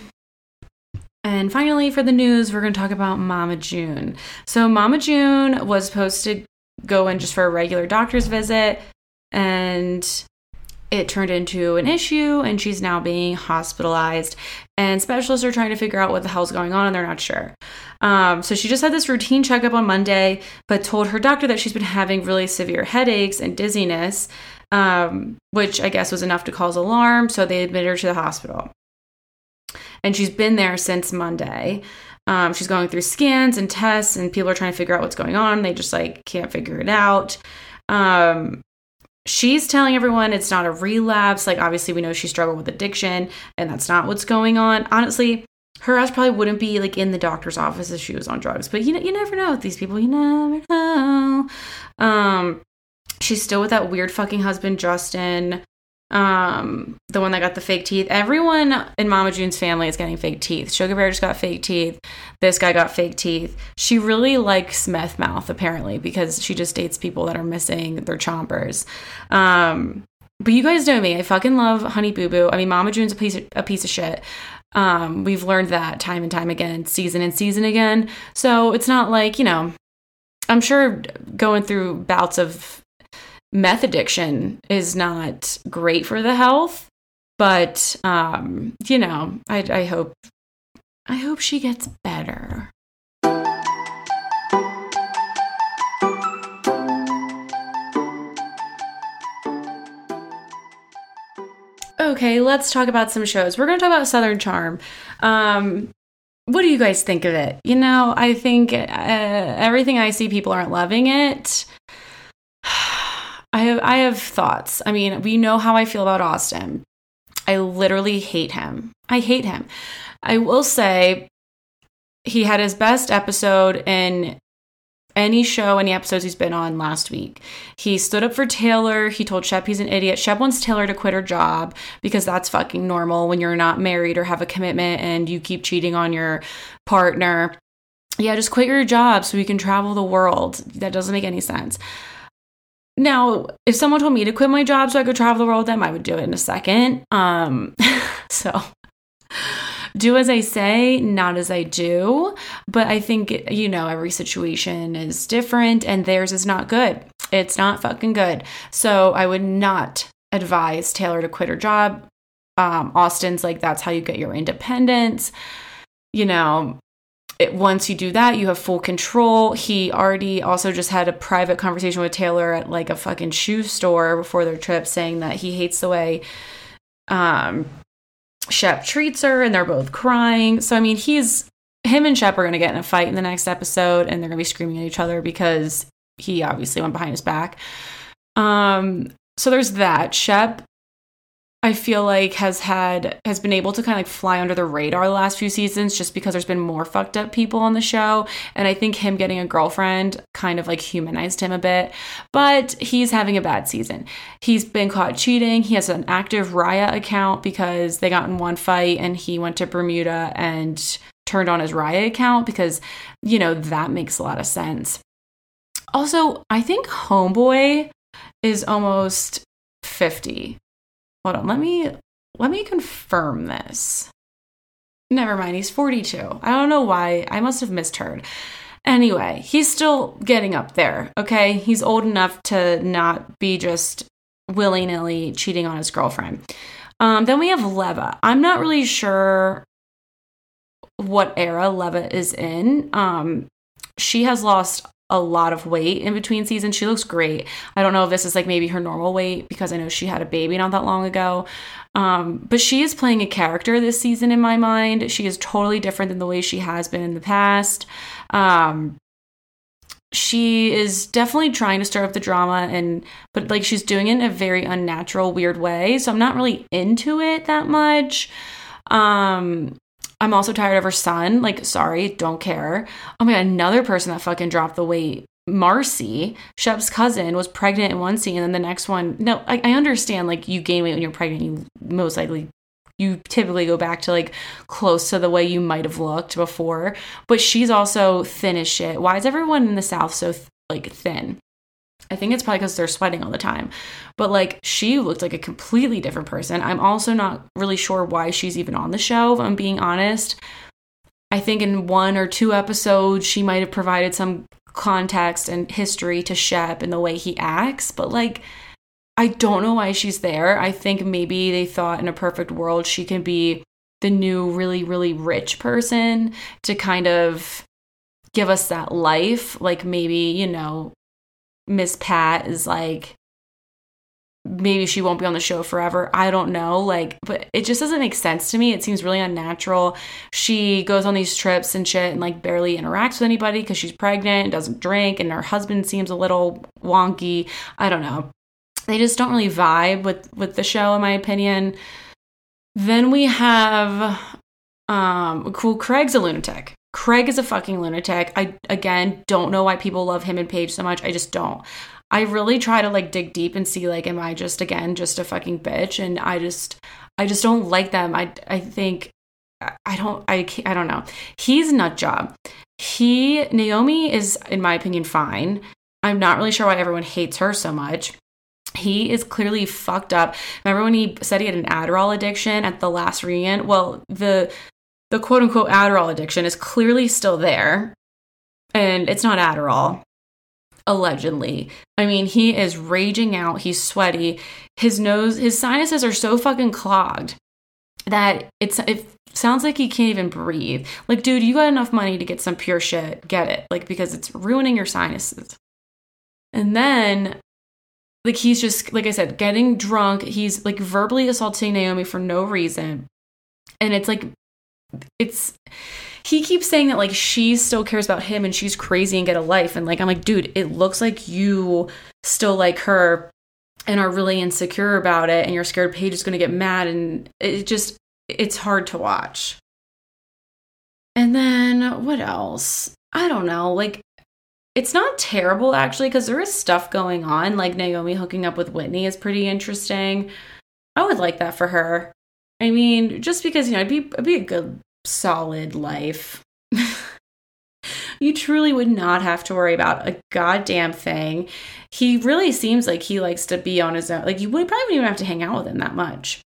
And finally, for the news, we're going to talk about Mama June. So, Mama June was supposed to go in just for a regular doctor's visit, and it turned into an issue, and she's now being hospitalized. And specialists are trying to figure out what the hell's going on, and they're not sure. Um, so, she just had this routine checkup on Monday, but told her doctor that she's been having really severe headaches and dizziness, um, which I guess was enough to cause alarm. So, they admitted her to the hospital and she's been there since Monday. Um, she's going through scans and tests, and people are trying to figure out what's going on. They just like can't figure it out. Um, she's telling everyone it's not a relapse. Like, obviously, we know she struggled with addiction, and that's not what's going on. Honestly, her ass probably wouldn't be like in the doctor's office if she was on drugs. But you know, you never know with these people. You never know. Um, she's still with that weird fucking husband, Justin um the one that got the fake teeth. Everyone in mama june's family is getting fake teeth. Sugar bear just got fake teeth. This guy got fake teeth. She really likes meth mouth apparently because she just dates people that are missing. Their chompers. Um but you guys know me. I fucking love honey boo boo. I mean mama june's a piece of, a piece of shit. Um we've learned that time and time again season and season again. So it's not like you know i'm sure going through bouts of meth addiction is not great for the health but um you know i i hope i hope she gets better Okay, let's talk about some shows. We're going to talk about Southern Charm. Um, what do you guys think of it? You know, I think uh, everything I see, people aren't loving it. I have I have thoughts. I mean, we know how I feel about Austin. I literally hate him. I hate him. I will say he had his best episode in any show, any episodes he's been on last week. He stood up for Taylor. He told Shep he's an idiot. Shep wants Taylor to quit her job because that's fucking normal when you're not married or have a commitment and you keep cheating on your partner. Yeah, just quit your job so you can travel the world. That doesn't make any sense. Now, if someone told me to quit my job so I could travel the world with them, I would do it in a second. Um, so do as I say, not as I do. But I think, you know, every situation is different and theirs is not good. It's not fucking good. So I would not advise Taylor to quit her job. Um, Austin's like, that's how you get your independence. You know, it, once you do that, you have full control. He already also just had a private conversation with Taylor at like a fucking shoe store before their trip, saying that he hates the way um, Shep treats her, and they're both crying. So I mean, he's him and Shep are gonna get in a fight in the next episode, and they're gonna be screaming at each other because he obviously went behind his back. Um, so there's that. Shep I feel like has had has been able to kind of like fly under the radar the last few seasons just because there's been more fucked up people on the show and I think him getting a girlfriend kind of like humanized him a bit but he's having a bad season. He's been caught cheating. He has an active Raya account because they got in one fight and he went to Bermuda and turned on his Raya account because you know that makes a lot of sense. Also, I think Homeboy is almost 50 Hold on, let me let me confirm this. Never mind, he's 42. I don't know why. I must have misheard. Anyway, he's still getting up there, okay? He's old enough to not be just willy nilly cheating on his girlfriend. Um, then we have Leva. I'm not really sure what era Leva is in. Um, she has lost a lot of weight in between seasons. She looks great. I don't know if this is like maybe her normal weight because I know she had a baby not that long ago. Um, but she is playing a character this season in my mind. She is totally different than the way she has been in the past. Um, she is definitely trying to stir up the drama and but like she's doing it in a very unnatural weird way so i'm not really into it that much um I'm also tired of her son. Like, sorry, don't care. Oh my god, another person that fucking dropped the weight. Marcy, Shep's cousin, was pregnant in one scene, and then the next one. No, I, I understand. Like, you gain weight when you're pregnant. You most likely, you typically go back to like close to the way you might have looked before. But she's also thin as shit. Why is everyone in the South so th- like thin? I think it's probably because they're sweating all the time. But like she looked like a completely different person. I'm also not really sure why she's even on the show, if I'm being honest. I think in one or two episodes, she might have provided some context and history to Shep and the way he acts, but like, I don't know why she's there. I think maybe they thought in a perfect world she can be the new, really, really rich person to kind of give us that life. Like maybe, you know, Miss Pat is like maybe she won't be on the show forever. I don't know. Like, but it just doesn't make sense to me. It seems really unnatural. She goes on these trips and shit and like barely interacts with anybody because she's pregnant and doesn't drink, and her husband seems a little wonky. I don't know. They just don't really vibe with with the show, in my opinion. Then we have um cool Craig's a lunatic. Craig is a fucking lunatic. I again don't know why people love him and Paige so much. I just don't. I really try to like dig deep and see like am I just again just a fucking bitch and I just I just don't like them. I I think I don't I I don't know. He's a nut job. He Naomi is in my opinion fine. I'm not really sure why everyone hates her so much. He is clearly fucked up. Remember when he said he had an Adderall addiction at the last reunion? Well, the the quote unquote Adderall addiction is clearly still there. And it's not Adderall allegedly. I mean, he is raging out, he's sweaty. His nose, his sinuses are so fucking clogged that it's it sounds like he can't even breathe. Like, dude, you got enough money to get some pure shit. Get it. Like because it's ruining your sinuses. And then like he's just like I said, getting drunk. He's like verbally assaulting Naomi for no reason. And it's like it's he keeps saying that like she still cares about him and she's crazy and get a life. And like i'm like dude it looks like you still like her and are really insecure about it and you're scared paige is going to get mad. And it just it's hard to watch. And then what else? I don't know. Like it's not terrible actually because there is stuff going on. Like naomi hooking up with whitney is pretty interesting. I would like that for her i mean just because you know it'd be, it'd be a good solid life. you truly would not have to worry about a goddamn thing. He really seems like he likes to be on his own. Like you would probably wouldn't even have to hang out with him that much.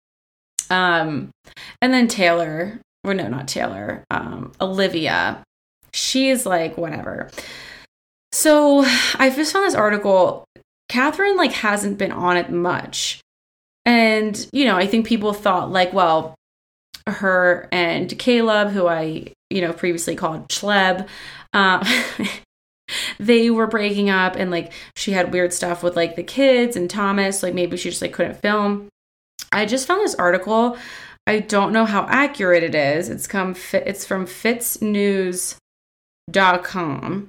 Um, and then Taylor, or no, not Taylor, um, Olivia. She's like whatever. So I just found this article. Kathryn like hasn't been on it much. And, you know, I think people thought like, well, her and Caleb, who I, you know, previously called Schleb, uh, they were breaking up and like she had weird stuff with like the kids and Thomas, like maybe she just like couldn't film. I just found this article. I don't know how accurate it is. It's come it's from fitsnews.com.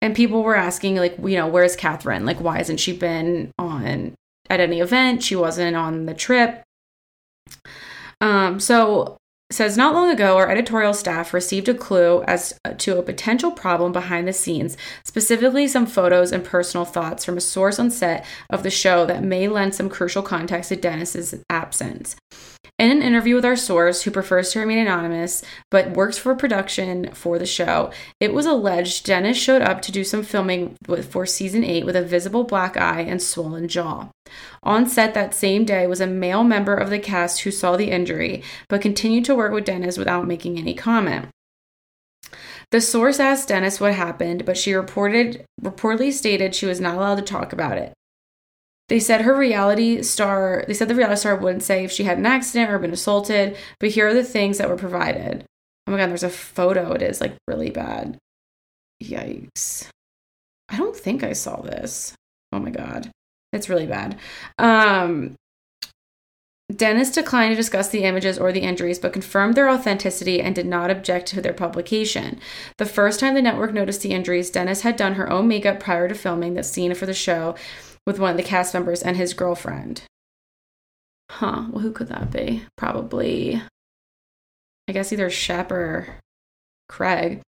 And people were asking like, you know, where's Kathryn? Like why hasn't she been on at any event? She wasn't on the trip. Um, so says not long ago our editorial staff received a clue as to a potential problem behind the scenes specifically some photos and personal thoughts from a source on set of the show that may lend some crucial context to dennis's absence in an interview with our source, who prefers to remain anonymous but works for production for the show, it was alleged Dennis showed up to do some filming for season 8 with a visible black eye and swollen jaw. On set that same day was a male member of the cast who saw the injury but continued to work with Dennis without making any comment. The source asked Dennis what happened, but she reported reportedly stated she was not allowed to talk about it. They said her reality star, they said the reality star wouldn't say if she had an accident or been assaulted, but here are the things that were provided. Oh my God, there's a photo. It is like really bad. Yikes. I don't think I saw this. Oh my God. It's really bad. Um, Dennis declined to discuss the images or the injuries, but confirmed their authenticity and did not object to their publication. The first time the network noticed the injuries, Dennis had done her own makeup prior to filming the scene for the show with one of the cast members and his girlfriend. Huh, well, who could that be? Probably, I guess either Shep or Craig.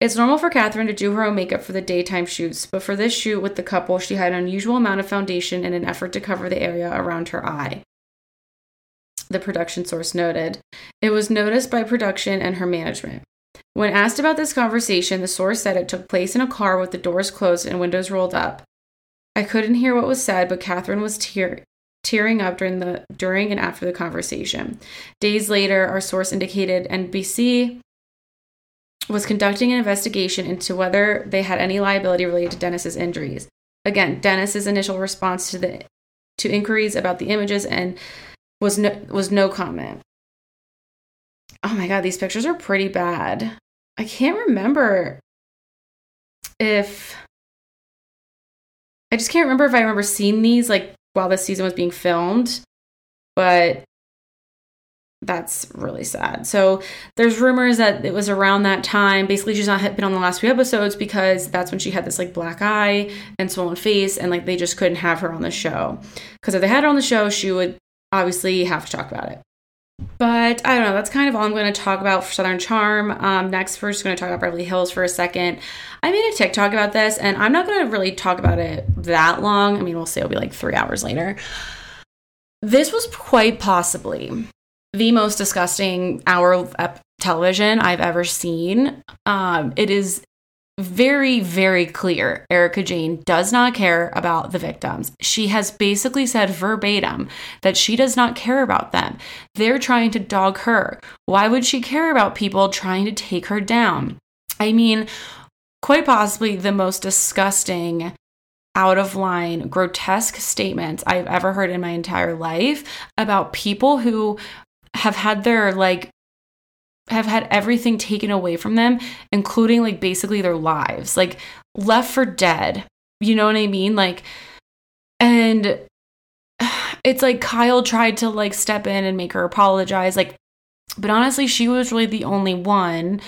It's normal for Kathryn to do her own makeup for the daytime shoots, but for this shoot with the couple, she had an unusual amount of foundation in an effort to cover the area around her eye. The production source noted. It was noticed by production and her management. When asked about this conversation, the source said it took place in a car with the doors closed and windows rolled up. I couldn't hear what was said, but Kathryn was tear- tearing up during the during and after the conversation. Days later, our source indicated NBC was conducting an investigation into whether they had any liability related to Dennis's injuries. Again, Dennis's initial response to the to inquiries about the images and was no was no comment. Oh my god, these pictures are pretty bad. I can't remember if I just can't remember if I remember seeing these like while this season was being filmed, but that's really sad. So there's rumors that it was around that time. Basically, she's not been on the last few episodes because that's when she had this like black eye and swollen face, and like they just couldn't have her on the show. Because if they had her on the show, she would obviously have to talk about it. But I don't know. That's kind of all I'm going to talk about for Southern Charm. Um, next, we're just going to talk about Beverly Hills for a second. I made a TikTok about this, and I'm not going to really talk about it that long. I mean, we'll say it'll be like three hours later. This was quite possibly the most disgusting hour of television I've ever seen. Um, it is very, very clear Erica Jayne does not care about the victims. She has basically said verbatim that she does not care about them. They're trying to dog her. Why would she care about people trying to take her down? I mean, quite possibly the most disgusting, out of line, grotesque statements I've ever heard in my entire life about people who have had their like have had everything taken away from them, including like basically their lives, like left for dead. You know what I mean? Like, and it's like Kyle tried to like step in and make her apologize. Like, but honestly, she was really the only one.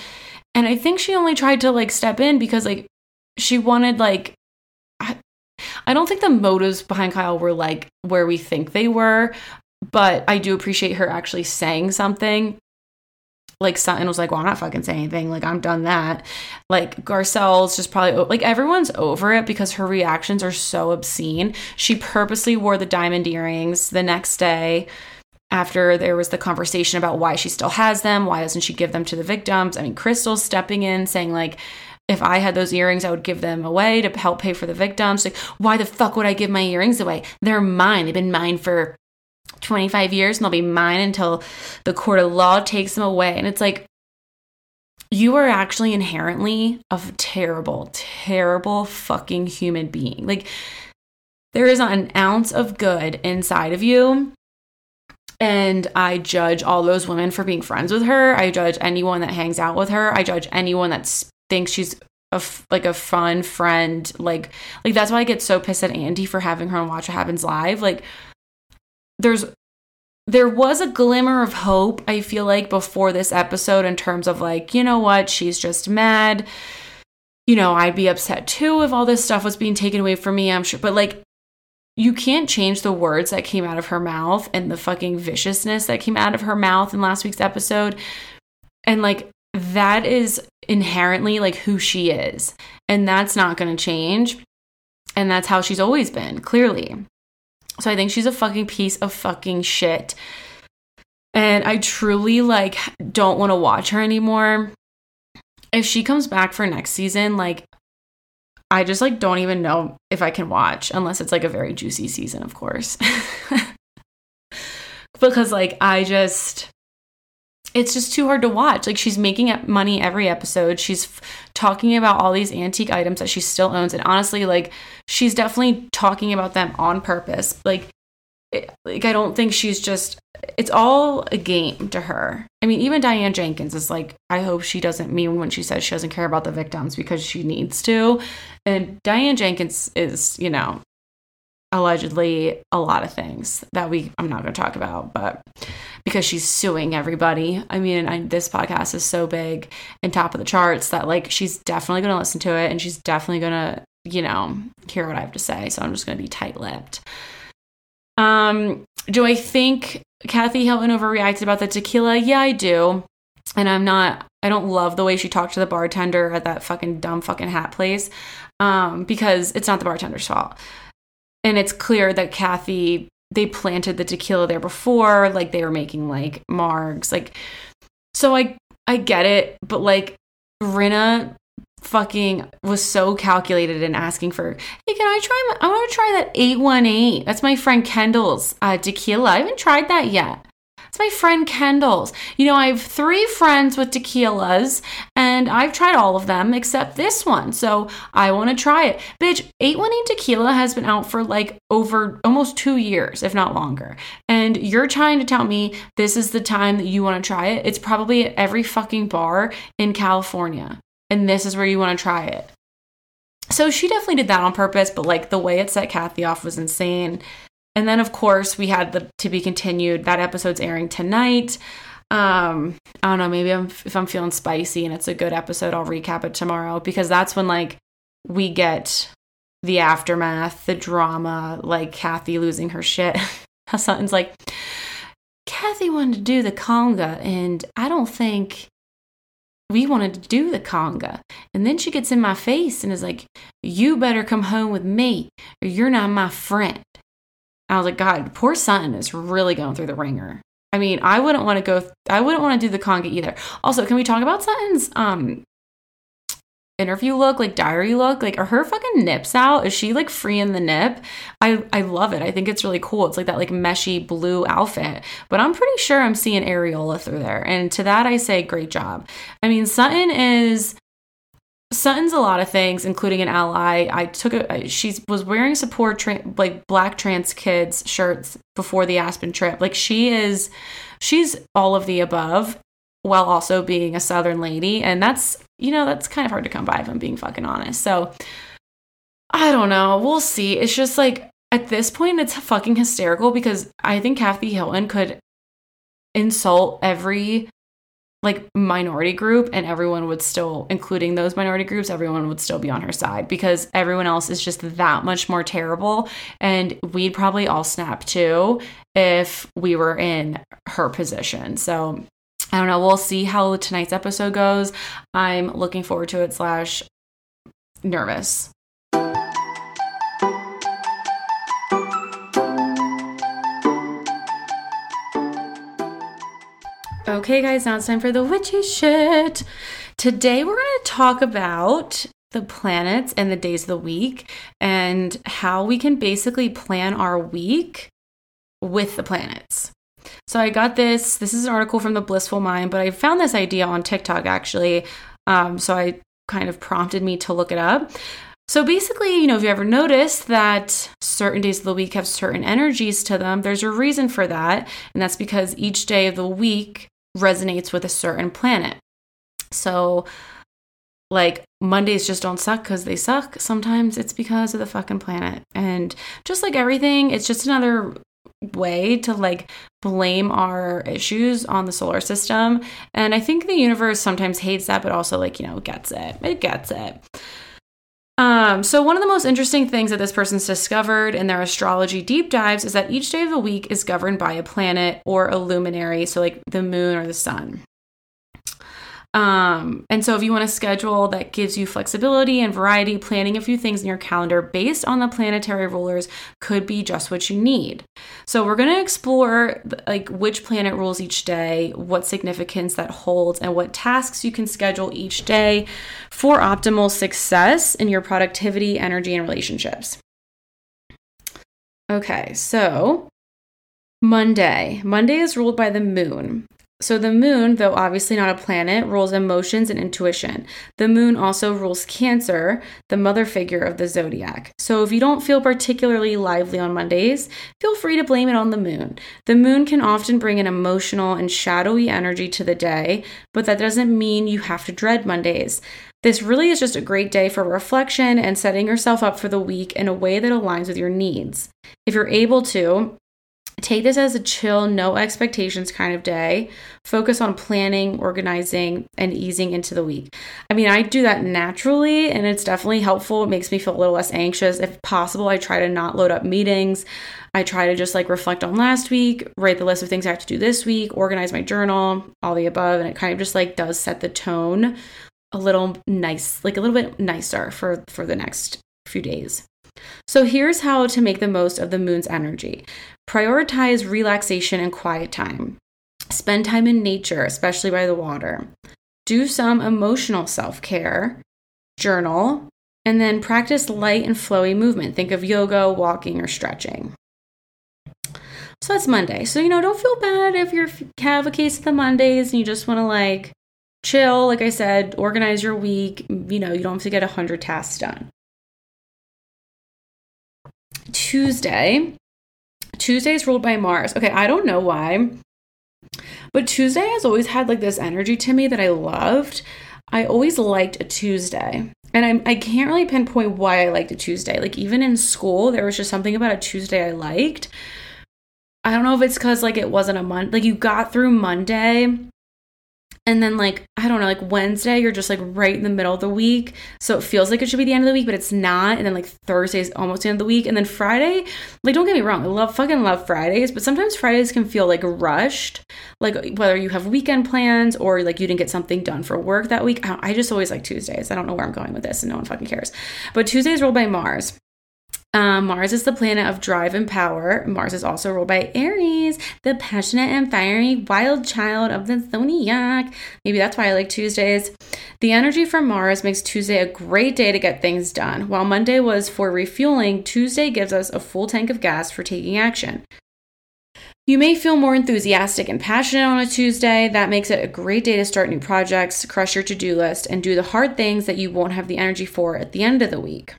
And I think she only tried to like step in because like she wanted like, I, don't think the motives behind Kyle were like where we think they were, but I do appreciate her actually saying something like Sutton was like, well, I'm not fucking saying anything. Like, I'm done that. Like, Garcelle's just probably, like, everyone's over it because her reactions are so obscene. She purposely wore the diamond earrings the next day after there was the conversation about why she still has them. Why doesn't she give them to the victims? I mean, Crystal's stepping in saying, like, if I had those earrings, I would give them away to help pay for the victims. Like, why the fuck would I give my earrings away? They're mine. They've been mine for 25 years and they'll be mine until the court of law takes them away. And it's like, you are actually inherently a terrible, terrible fucking human being. Like, there is not an ounce of good inside of you. And I judge all those women for being friends with her. I judge anyone that hangs out with her. I judge anyone that thinks she's a like a fun friend. Like, like that's why I get so pissed at Andy for having her on Watch What Happens Live. Like, there's there was a glimmer of hope, I feel like, before this episode in terms of like, you know what, she's just mad. You know, I'd be upset too if all this stuff was being taken away from me, I'm sure. But like, you can't change the words that came out of her mouth and the fucking viciousness that came out of her mouth in last week's episode. And like, that is inherently like who she is. And that's not going to change. And that's how she's always been, clearly. So I think she's a fucking piece of fucking shit. And I truly like don't want to watch her anymore. If she comes back for next season, like I just like don't even know if I can watch unless it's like a very juicy season, of course. because like I just it's just too hard to watch. Like she's making money every episode. She's f- talking about all these antique items that she still owns and honestly like she's definitely talking about them on purpose. Like it, like I don't think she's just it's all a game to her. I mean, even Diane Jenkins is like, I hope she doesn't mean when she says she doesn't care about the victims because she needs to. And Diane Jenkins is, you know, allegedly a lot of things that we I'm not going to talk about, but because she's suing everybody. I mean, I, this podcast is so big and top of the charts that like she's definitely going to listen to it and she's definitely going to, you know, hear what I have to say. So I'm just going to be tight-lipped. Um, do I think Kathy Hilton overreacted about the tequila? Yeah, I do. And I'm not I don't love the way she talked to the bartender at that fucking dumb fucking hat place. Um, because it's not the bartender's fault and it's clear that Kathy they planted the tequila there before, like they were making like margs, like so I I get it, but like Rinna fucking was so calculated in asking for, hey, can I try? My, I want to try that 818. That's my friend Kendall's uh, tequila. I haven't tried that yet. It's my friend Kendall's. You know, I have three friends with tequilas, and I've tried all of them except this one. So I want to try it. Bitch, 818 tequila has been out for like over almost two years, if not longer. And you're trying to tell me this is the time that you want to try it? It's probably at every fucking bar in California. And this is where you want to try it. So she definitely did that on purpose, but like the way it set Kathy off was insane. And then, of course, we had the to be continued. That episode's airing tonight. Um, I don't know. Maybe I'm, if I'm feeling spicy and it's a good episode, I'll recap it tomorrow because that's when like we get the aftermath, the drama, like Kathy losing her shit. Sutton's like, Kathy wanted to do the conga, and I don't think we wanted to do the conga. And then she gets in my face and is like, You better come home with me, or you're not my friend. I was like, God, poor Sutton is really going through the ringer. I mean, I wouldn't want to go. I wouldn't want to do the conga either. Also, can we talk about Sutton's um interview look, like diary look? Like, are her fucking nips out? Is she like free in the nip? I I love it. I think it's really cool. It's like that like meshy blue outfit. But I'm pretty sure I'm seeing areola through there. And to that, I say, great job. I mean, Sutton is Sutton's a lot of things, including an ally. I took a she was wearing support tra- like black trans kids shirts before the Aspen trip. Like she is, she's all of the above, while also being a Southern lady, and that's you know that's kind of hard to come by if I'm being fucking honest. So I don't know. We'll see. It's just like at this point, it's fucking hysterical because I think Kathy Hilton could insult every like minority group and everyone would still including those minority groups everyone would still be on her side because everyone else is just that much more terrible. And we'd probably all snap too if we were in her position. So i don't know. We'll see how tonight's episode goes. I'm looking forward to it slash nervous Okay, guys, now it's time for the witchy shit. Today, we're going to talk about the planets and the days of the week and how we can basically plan our week with the planets. So, I got this. This is an article from the Blissful Mind, but I found this idea on TikTok actually. Um, so, I kind of prompted me to look it up. So basically, you know, if you ever noticed that certain days of the week have certain energies to them, there's a reason for that. And that's because each day of the week resonates with a certain planet. So, like, Mondays just don't suck because they suck. Sometimes it's because of the fucking planet. And just like everything, it's just another way to like blame our issues on the solar system. And I think the universe sometimes hates that, but also, like, you know, gets it. It gets it. Um, so, one of the most interesting things that this person's discovered in their astrology deep dives is that each day of the week is governed by a planet or a luminary, so like the moon or the sun. Um, and so, if you want a schedule that gives you flexibility and variety, planning a few things in your calendar based on the planetary rulers could be just what you need. So, we're going to explore like which planet rules each day, what significance that holds, and what tasks you can schedule each day for optimal success in your productivity, energy, and relationships. Okay, so Monday. Monday is ruled by the moon. So, the moon, though obviously not a planet, rules emotions and intuition. The moon also rules Cancer, the mother figure of the zodiac. So, if you don't feel particularly lively on Mondays, feel free to blame it on the moon. The moon can often bring an emotional and shadowy energy to the day, but that doesn't mean you have to dread Mondays. This really is just a great day for reflection and setting yourself up for the week in a way that aligns with your needs. If you're able to, Take this as a chill, no expectations kind of day. Focus on planning, organizing, and easing into the week. I mean, I do that naturally and it's definitely helpful. It makes me feel a little less anxious. If possible, I try to not load up meetings. I try to just like reflect on last week, write the list of things I have to do this week, organize my journal, all the above. And it kind of just like does set the tone a little nice, like a little bit nicer for for the next few days. So here's how to make the most of the moon's energy. Prioritize relaxation and quiet time. Spend time in nature, especially by the water. Do some emotional self care. journal, and then practice light and flowy movement. Think of yoga, walking, or stretching. So that's Monday. So, you know, don't feel bad if you have a case of the Mondays and you just want to like chill. Like I said, organize your week. You know, you don't have to get 100 tasks done. Tuesday. Tuesday is ruled by Mars. Okay, I don't know why, but Tuesday has always had like this energy to me that I loved. I always liked a Tuesday. And I, I can't really pinpoint why I liked a Tuesday. Like, even in school, there was just something about a Tuesday I liked. I don't know if it's because, like, it wasn't a month. Like, you got through Monday and then like i don't know like wednesday you're just like right in the middle of the week. So it feels like it should be the end of the week but it's not. And then like thursday is almost the end of the week. And then friday like don't get me wrong i love fucking love fridays but sometimes fridays can feel like rushed. Like whether you have weekend plans or like you didn't get something done for work that week. I, I just always like tuesdays. I don't know where i'm going with this and no one fucking cares. But tuesday is ruled by mars um, Mars is the planet of drive and power. Mars is also ruled by Aries, the passionate and fiery wild child of the zodiac. Maybe that's why I like Tuesdays. The energy from Mars makes Tuesday a great day to get things done. While Monday was for refueling, Tuesday gives us a full tank of gas for taking action. You may feel more enthusiastic and passionate on a Tuesday. That makes it a great day to start new projects, crush your to do list, and do the hard things that you won't have the energy for at the end of the week.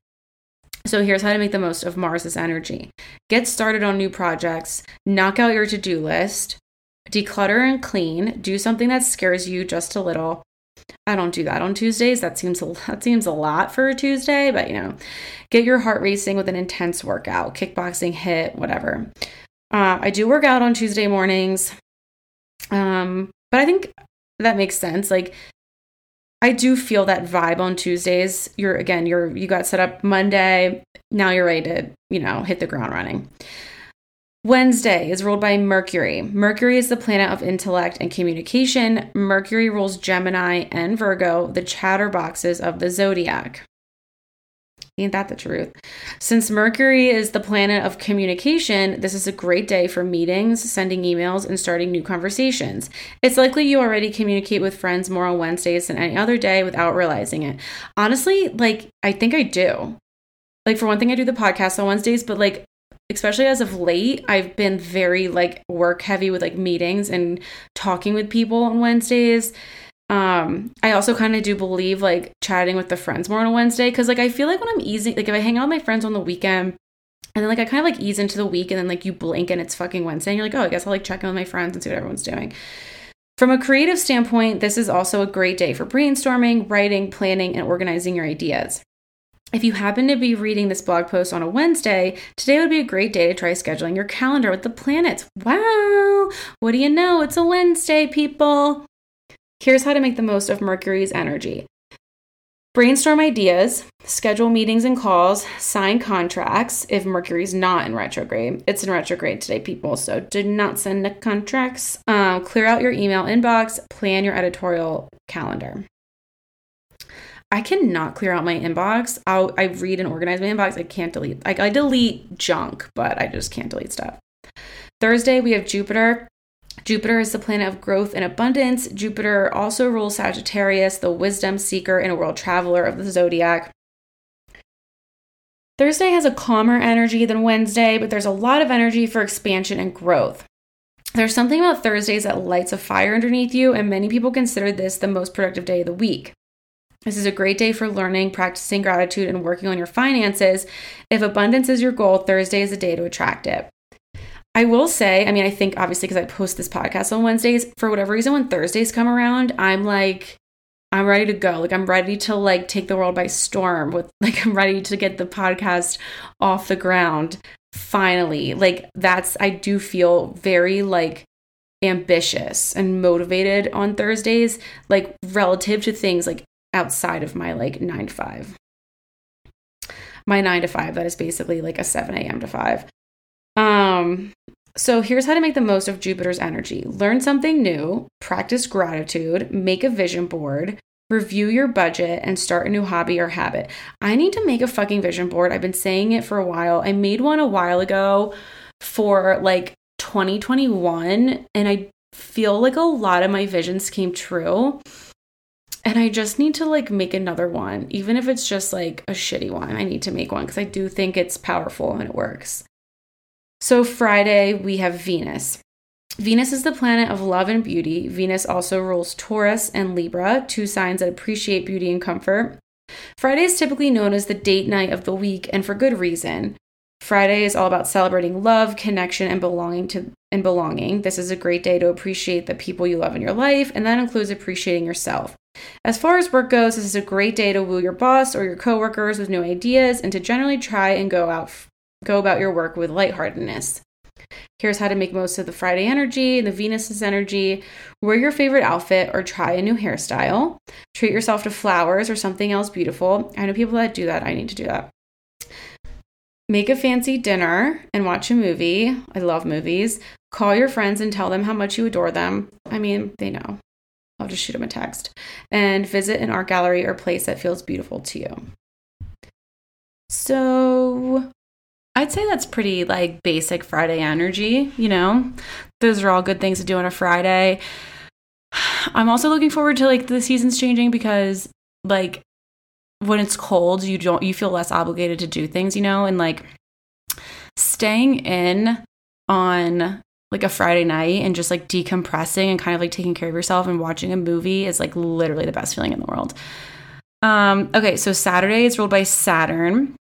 So here's how to make the most of Mars's energy. Get started on new projects, knock out your to-do list, declutter and clean, do something that scares you just a little. I don't do that on Tuesdays. That seems a, that seems a lot for a Tuesday, but you know, get your heart racing with an intense workout, kickboxing, HIIT, whatever. Uh, I do work out on Tuesday mornings, um, but I think that makes sense. Like I do feel that vibe on Tuesdays. You're again, you're you got set up Monday, now you're ready to, you know, hit the ground running. Wednesday is ruled by Mercury. Mercury is the planet of intellect and communication. Mercury rules Gemini and Virgo, the chatterboxes of the zodiac. Ain't that the truth? Since Mercury is the planet of communication, this is a great day for meetings, sending emails, and starting new conversations. It's likely you already communicate with friends more on Wednesdays than any other day without realizing it. Honestly, like, I think I do. Like, for one thing, I do the podcast on Wednesdays, but like, especially as of late, I've been very like work heavy with like meetings and talking with people on Wednesdays um i also kind of do believe like chatting with the friends more on a wednesday because like i feel like when i'm easy like if i hang out with my friends on the weekend and then like i kind of like ease into the week and then like you blink and it's fucking wednesday and you're like oh i guess i'll like check in with my friends and see what everyone's doing from a creative standpoint this is also a great day for brainstorming writing planning and organizing your ideas if you happen to be reading this blog post on a Wednesday, today would be a great day to try scheduling your calendar with the planets. Wow! What do you know? It's a Wednesday, people. Here's how to make the most of Mercury's energy brainstorm ideas, schedule meetings and calls, sign contracts if Mercury's not in retrograde. It's in retrograde today, people, so do not send the contracts. Uh, clear out your email inbox, plan your editorial calendar. I cannot clear out my inbox. I'll, I read and organize my inbox. I can't delete. I delete junk, but I just can't delete stuff. Thursday, we have Jupiter Jupiter is the planet of growth and abundance. Jupiter also rules Sagittarius, the wisdom seeker and world traveler of the zodiac. Thursday has a calmer energy than Wednesday, but there's a lot of energy for expansion and growth. There's something about Thursdays that lights a fire underneath you, and many people consider this the most productive day of the week. This is a great day for learning, practicing gratitude, and working on your finances. If abundance is your goal, Thursday is a day to attract it. I will say, I mean, I think obviously because I post this podcast on Wednesdays, for whatever reason, when Thursdays come around, I'm like, I'm ready to go. Like I'm ready to like take the world by storm with like I'm ready to get the podcast off the ground finally. Like that's I do feel very like ambitious and motivated on Thursdays like relative to things like outside of my like 9 to 5. My 9 to 5 that is basically like a 7 a.m. to 5. Um Um, so here's how to make the most of Jupiter's energy. Learn something new, practice gratitude, make a vision board, review your budget and start a new hobby or habit. I need to make a fucking vision board. I've been saying it for a while. I made one a while ago for like 2021 and I feel like a lot of my visions came true. And I just need to like make another one, even if it's just like a shitty one. I need to make one because I do think it's powerful and it works. So, Friday, we have Venus. Venus is the planet of love and beauty. Venus also rules Taurus and Libra, two signs that appreciate beauty and comfort. Friday is typically known as the date night of the week, and for good reason. Friday is all about celebrating love, connection, and belonging to and belonging. This is a great day to appreciate the people you love in your life, and that includes appreciating yourself. As far as work goes, this is a great day to woo your boss or your coworkers with new ideas and to generally try and go out go about your work with lightheartedness. Here's how to make most of the Friday energy and the Venus's energy. Wear your favorite outfit or try a new hairstyle. Treat yourself to flowers or something else beautiful. I know people that do that. I need to do that. Make a fancy dinner and watch a movie. I love movies. Call your friends and tell them how much you adore them. I mean, they know. I'll just shoot them a text. And visit an art gallery or place that feels beautiful to you. So, I'd say that's pretty like basic Friday energy, you know? Those are all good things to do on a Friday. I'm also looking forward to like the seasons changing because like when it's cold, you don't you feel less obligated to do things, you know, and like staying in on like a Friday night and just like decompressing and kind of like taking care of yourself and watching a movie is like literally the best feeling in the world. Um okay, so Saturday is ruled by Saturn.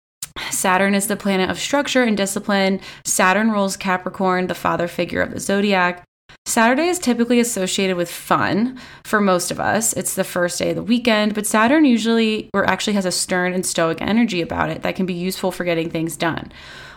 Saturn is the planet of structure and discipline. Saturn rules Capricorn, the father figure of the zodiac. Saturday is typically associated with fun for most of us. It's the first day of the weekend, but Saturn usually or actually has a stern and stoic energy about it that can be useful for getting things done.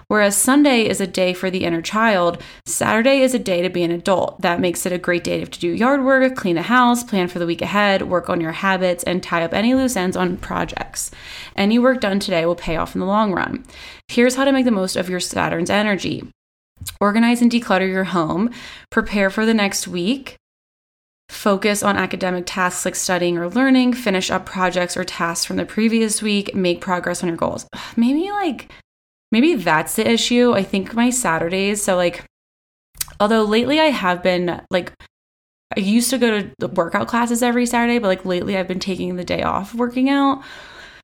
Whereas Sunday is a day for the inner child, Saturday is a day to be an adult. That makes it a great day to do yard work, clean the house, plan for the week ahead, work on your habits, and tie up any loose ends on projects. Any work done today will pay off in the long run. Here's how to make the most of your Saturn's energy. Organize and declutter your home. Prepare for the next week. Focus on academic tasks like studying or learning. Finish up projects or tasks from the previous week. Make progress on your goals. Maybe like maybe that's the issue. I think my Saturdays, so like, although lately I have been like, I used to go to the workout classes every Saturday, but like lately I've been taking the day off working out.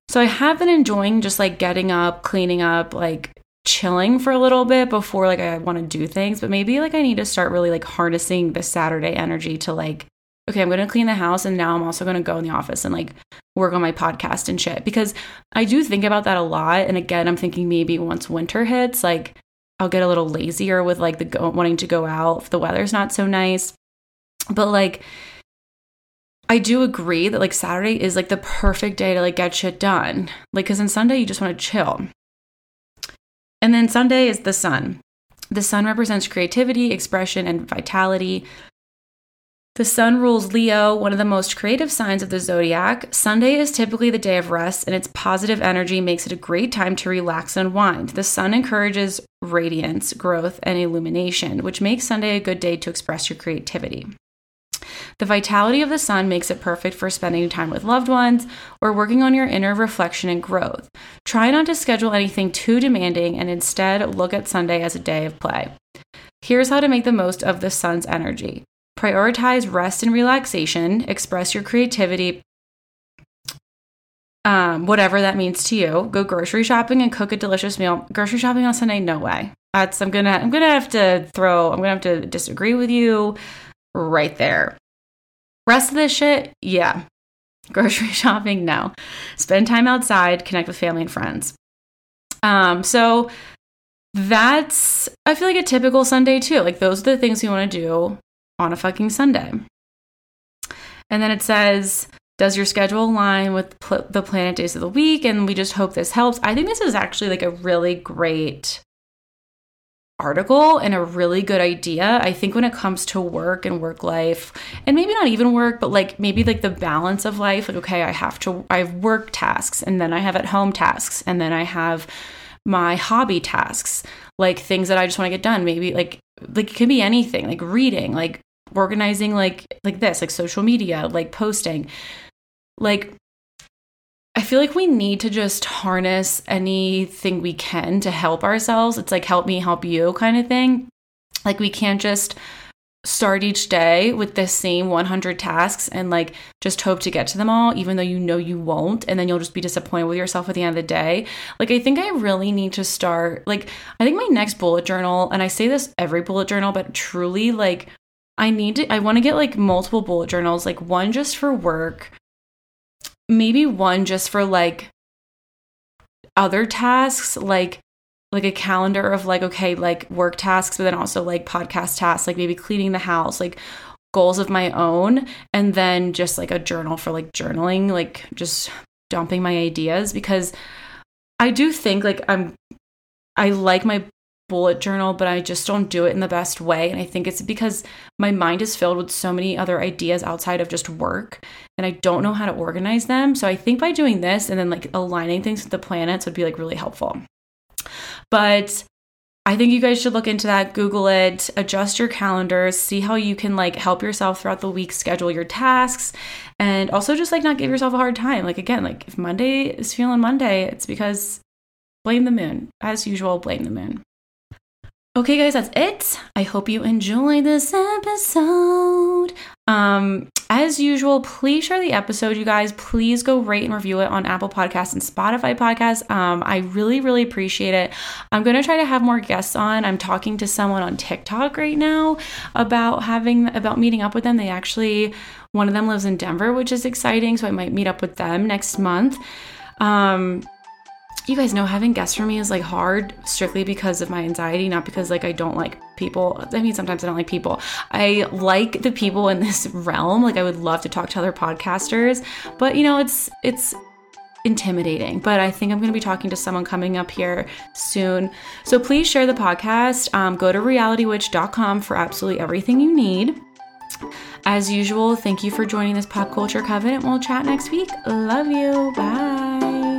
So I have been enjoying just like getting up, cleaning up, like chilling for a little bit before like I want to do things, but maybe like I need to start really like harnessing the Saturday energy to like okay, I'm going to clean the house and now I'm also going to go in the office and like work on my podcast and shit because I do think about that a lot and again I'm thinking maybe once winter hits like I'll get a little lazier with like the go- wanting to go out if the weather's not so nice. But like I do agree that like Saturday is like the perfect day to like get shit done. Like cuz on Sunday you just want to chill. And then Sunday is the sun. The sun represents creativity, expression, and vitality. The sun rules Leo, one of the most creative signs of the zodiac. Sunday is typically the day of rest, and its positive energy makes it a great time to relax and unwind. The sun encourages radiance, growth, and illumination, which makes Sunday a good day to express your creativity. The vitality of the sun makes it perfect for spending time with loved ones or working on your inner reflection and growth. Try not to schedule anything too demanding and instead look at Sunday as a day of play. Here's how to make the most of the sun's energy. Prioritize rest and relaxation, express your creativity, um, whatever that means to you. Go grocery shopping and cook a delicious meal. Grocery shopping on Sunday, no way. That's I'm gonna I'm gonna have to throw I'm gonna have to disagree with you right there. Rest of this shit, yeah. Grocery shopping, no. Spend time outside, connect with family and friends. Um, so that's I feel like a typical Sunday too. Like those are the things you want to do on a fucking Sunday. And then it says, does your schedule align with pl- the planet days of the week? And we just hope this helps. I think this is actually like a really great article and a really good idea. I think when it comes to work and work life, and maybe not even work, but like maybe like the balance of life, like, okay, I have to, I have work tasks and then I have at home tasks and then I have my hobby tasks, like things that I just want to get done. Maybe like, like it can be anything, like reading, like organizing like like this like social media like posting like I feel like we need to just harness anything we can to help ourselves. It's like help me, help you kind of thing. Like we can't just start each day with the same 100 tasks and like just hope to get to them all even though you know you won't and then you'll just be disappointed with yourself at the end of the day like i think i really need to start like i think my next bullet journal and i say this every bullet journal but truly like i need to i want to get like multiple bullet journals like one just for work maybe one just for like other tasks like like a calendar of like okay like work tasks but then also like podcast tasks like maybe cleaning the house like goals of my own and then just like a journal for like journaling like just dumping my ideas because i do think like i'm i like my bullet journal but i just don't do it in the best way and i think it's because my mind is filled with so many other ideas outside of just work and i don't know how to organize them so i think by doing this and then like aligning things with the planets would be like really helpful but I think you guys should look into that, Google it, adjust your calendars, see how you can like help yourself throughout the week schedule your tasks and also just like not give yourself a hard time. Like again, like if Monday is feeling Monday, it's because blame the moon. As usual, blame the moon. Okay, guys, that's it. I hope you enjoyed this episode. Um, as usual, please share the episode, you guys. Please go rate and review it on Apple Podcasts and Spotify Podcasts. Um, I really, really appreciate it. I'm gonna try to have more guests on. I'm talking to someone on TikTok right now about having about meeting up with them. They actually one of them lives in Denver, which is exciting, so I might meet up with them next month. Um, you guys know having guests for me is like hard strictly because of my anxiety, not because like I don't like people. I mean, sometimes I don't like people. I like the people in this realm. Like I would love to talk to other podcasters, but you know, it's it's intimidating. But I think I'm going to be talking to someone coming up here soon. So please share the podcast. Um, go to realitywitch.com for absolutely everything you need. As usual, thank you for joining this pop culture covenant. We'll chat next week. Love you. Bye.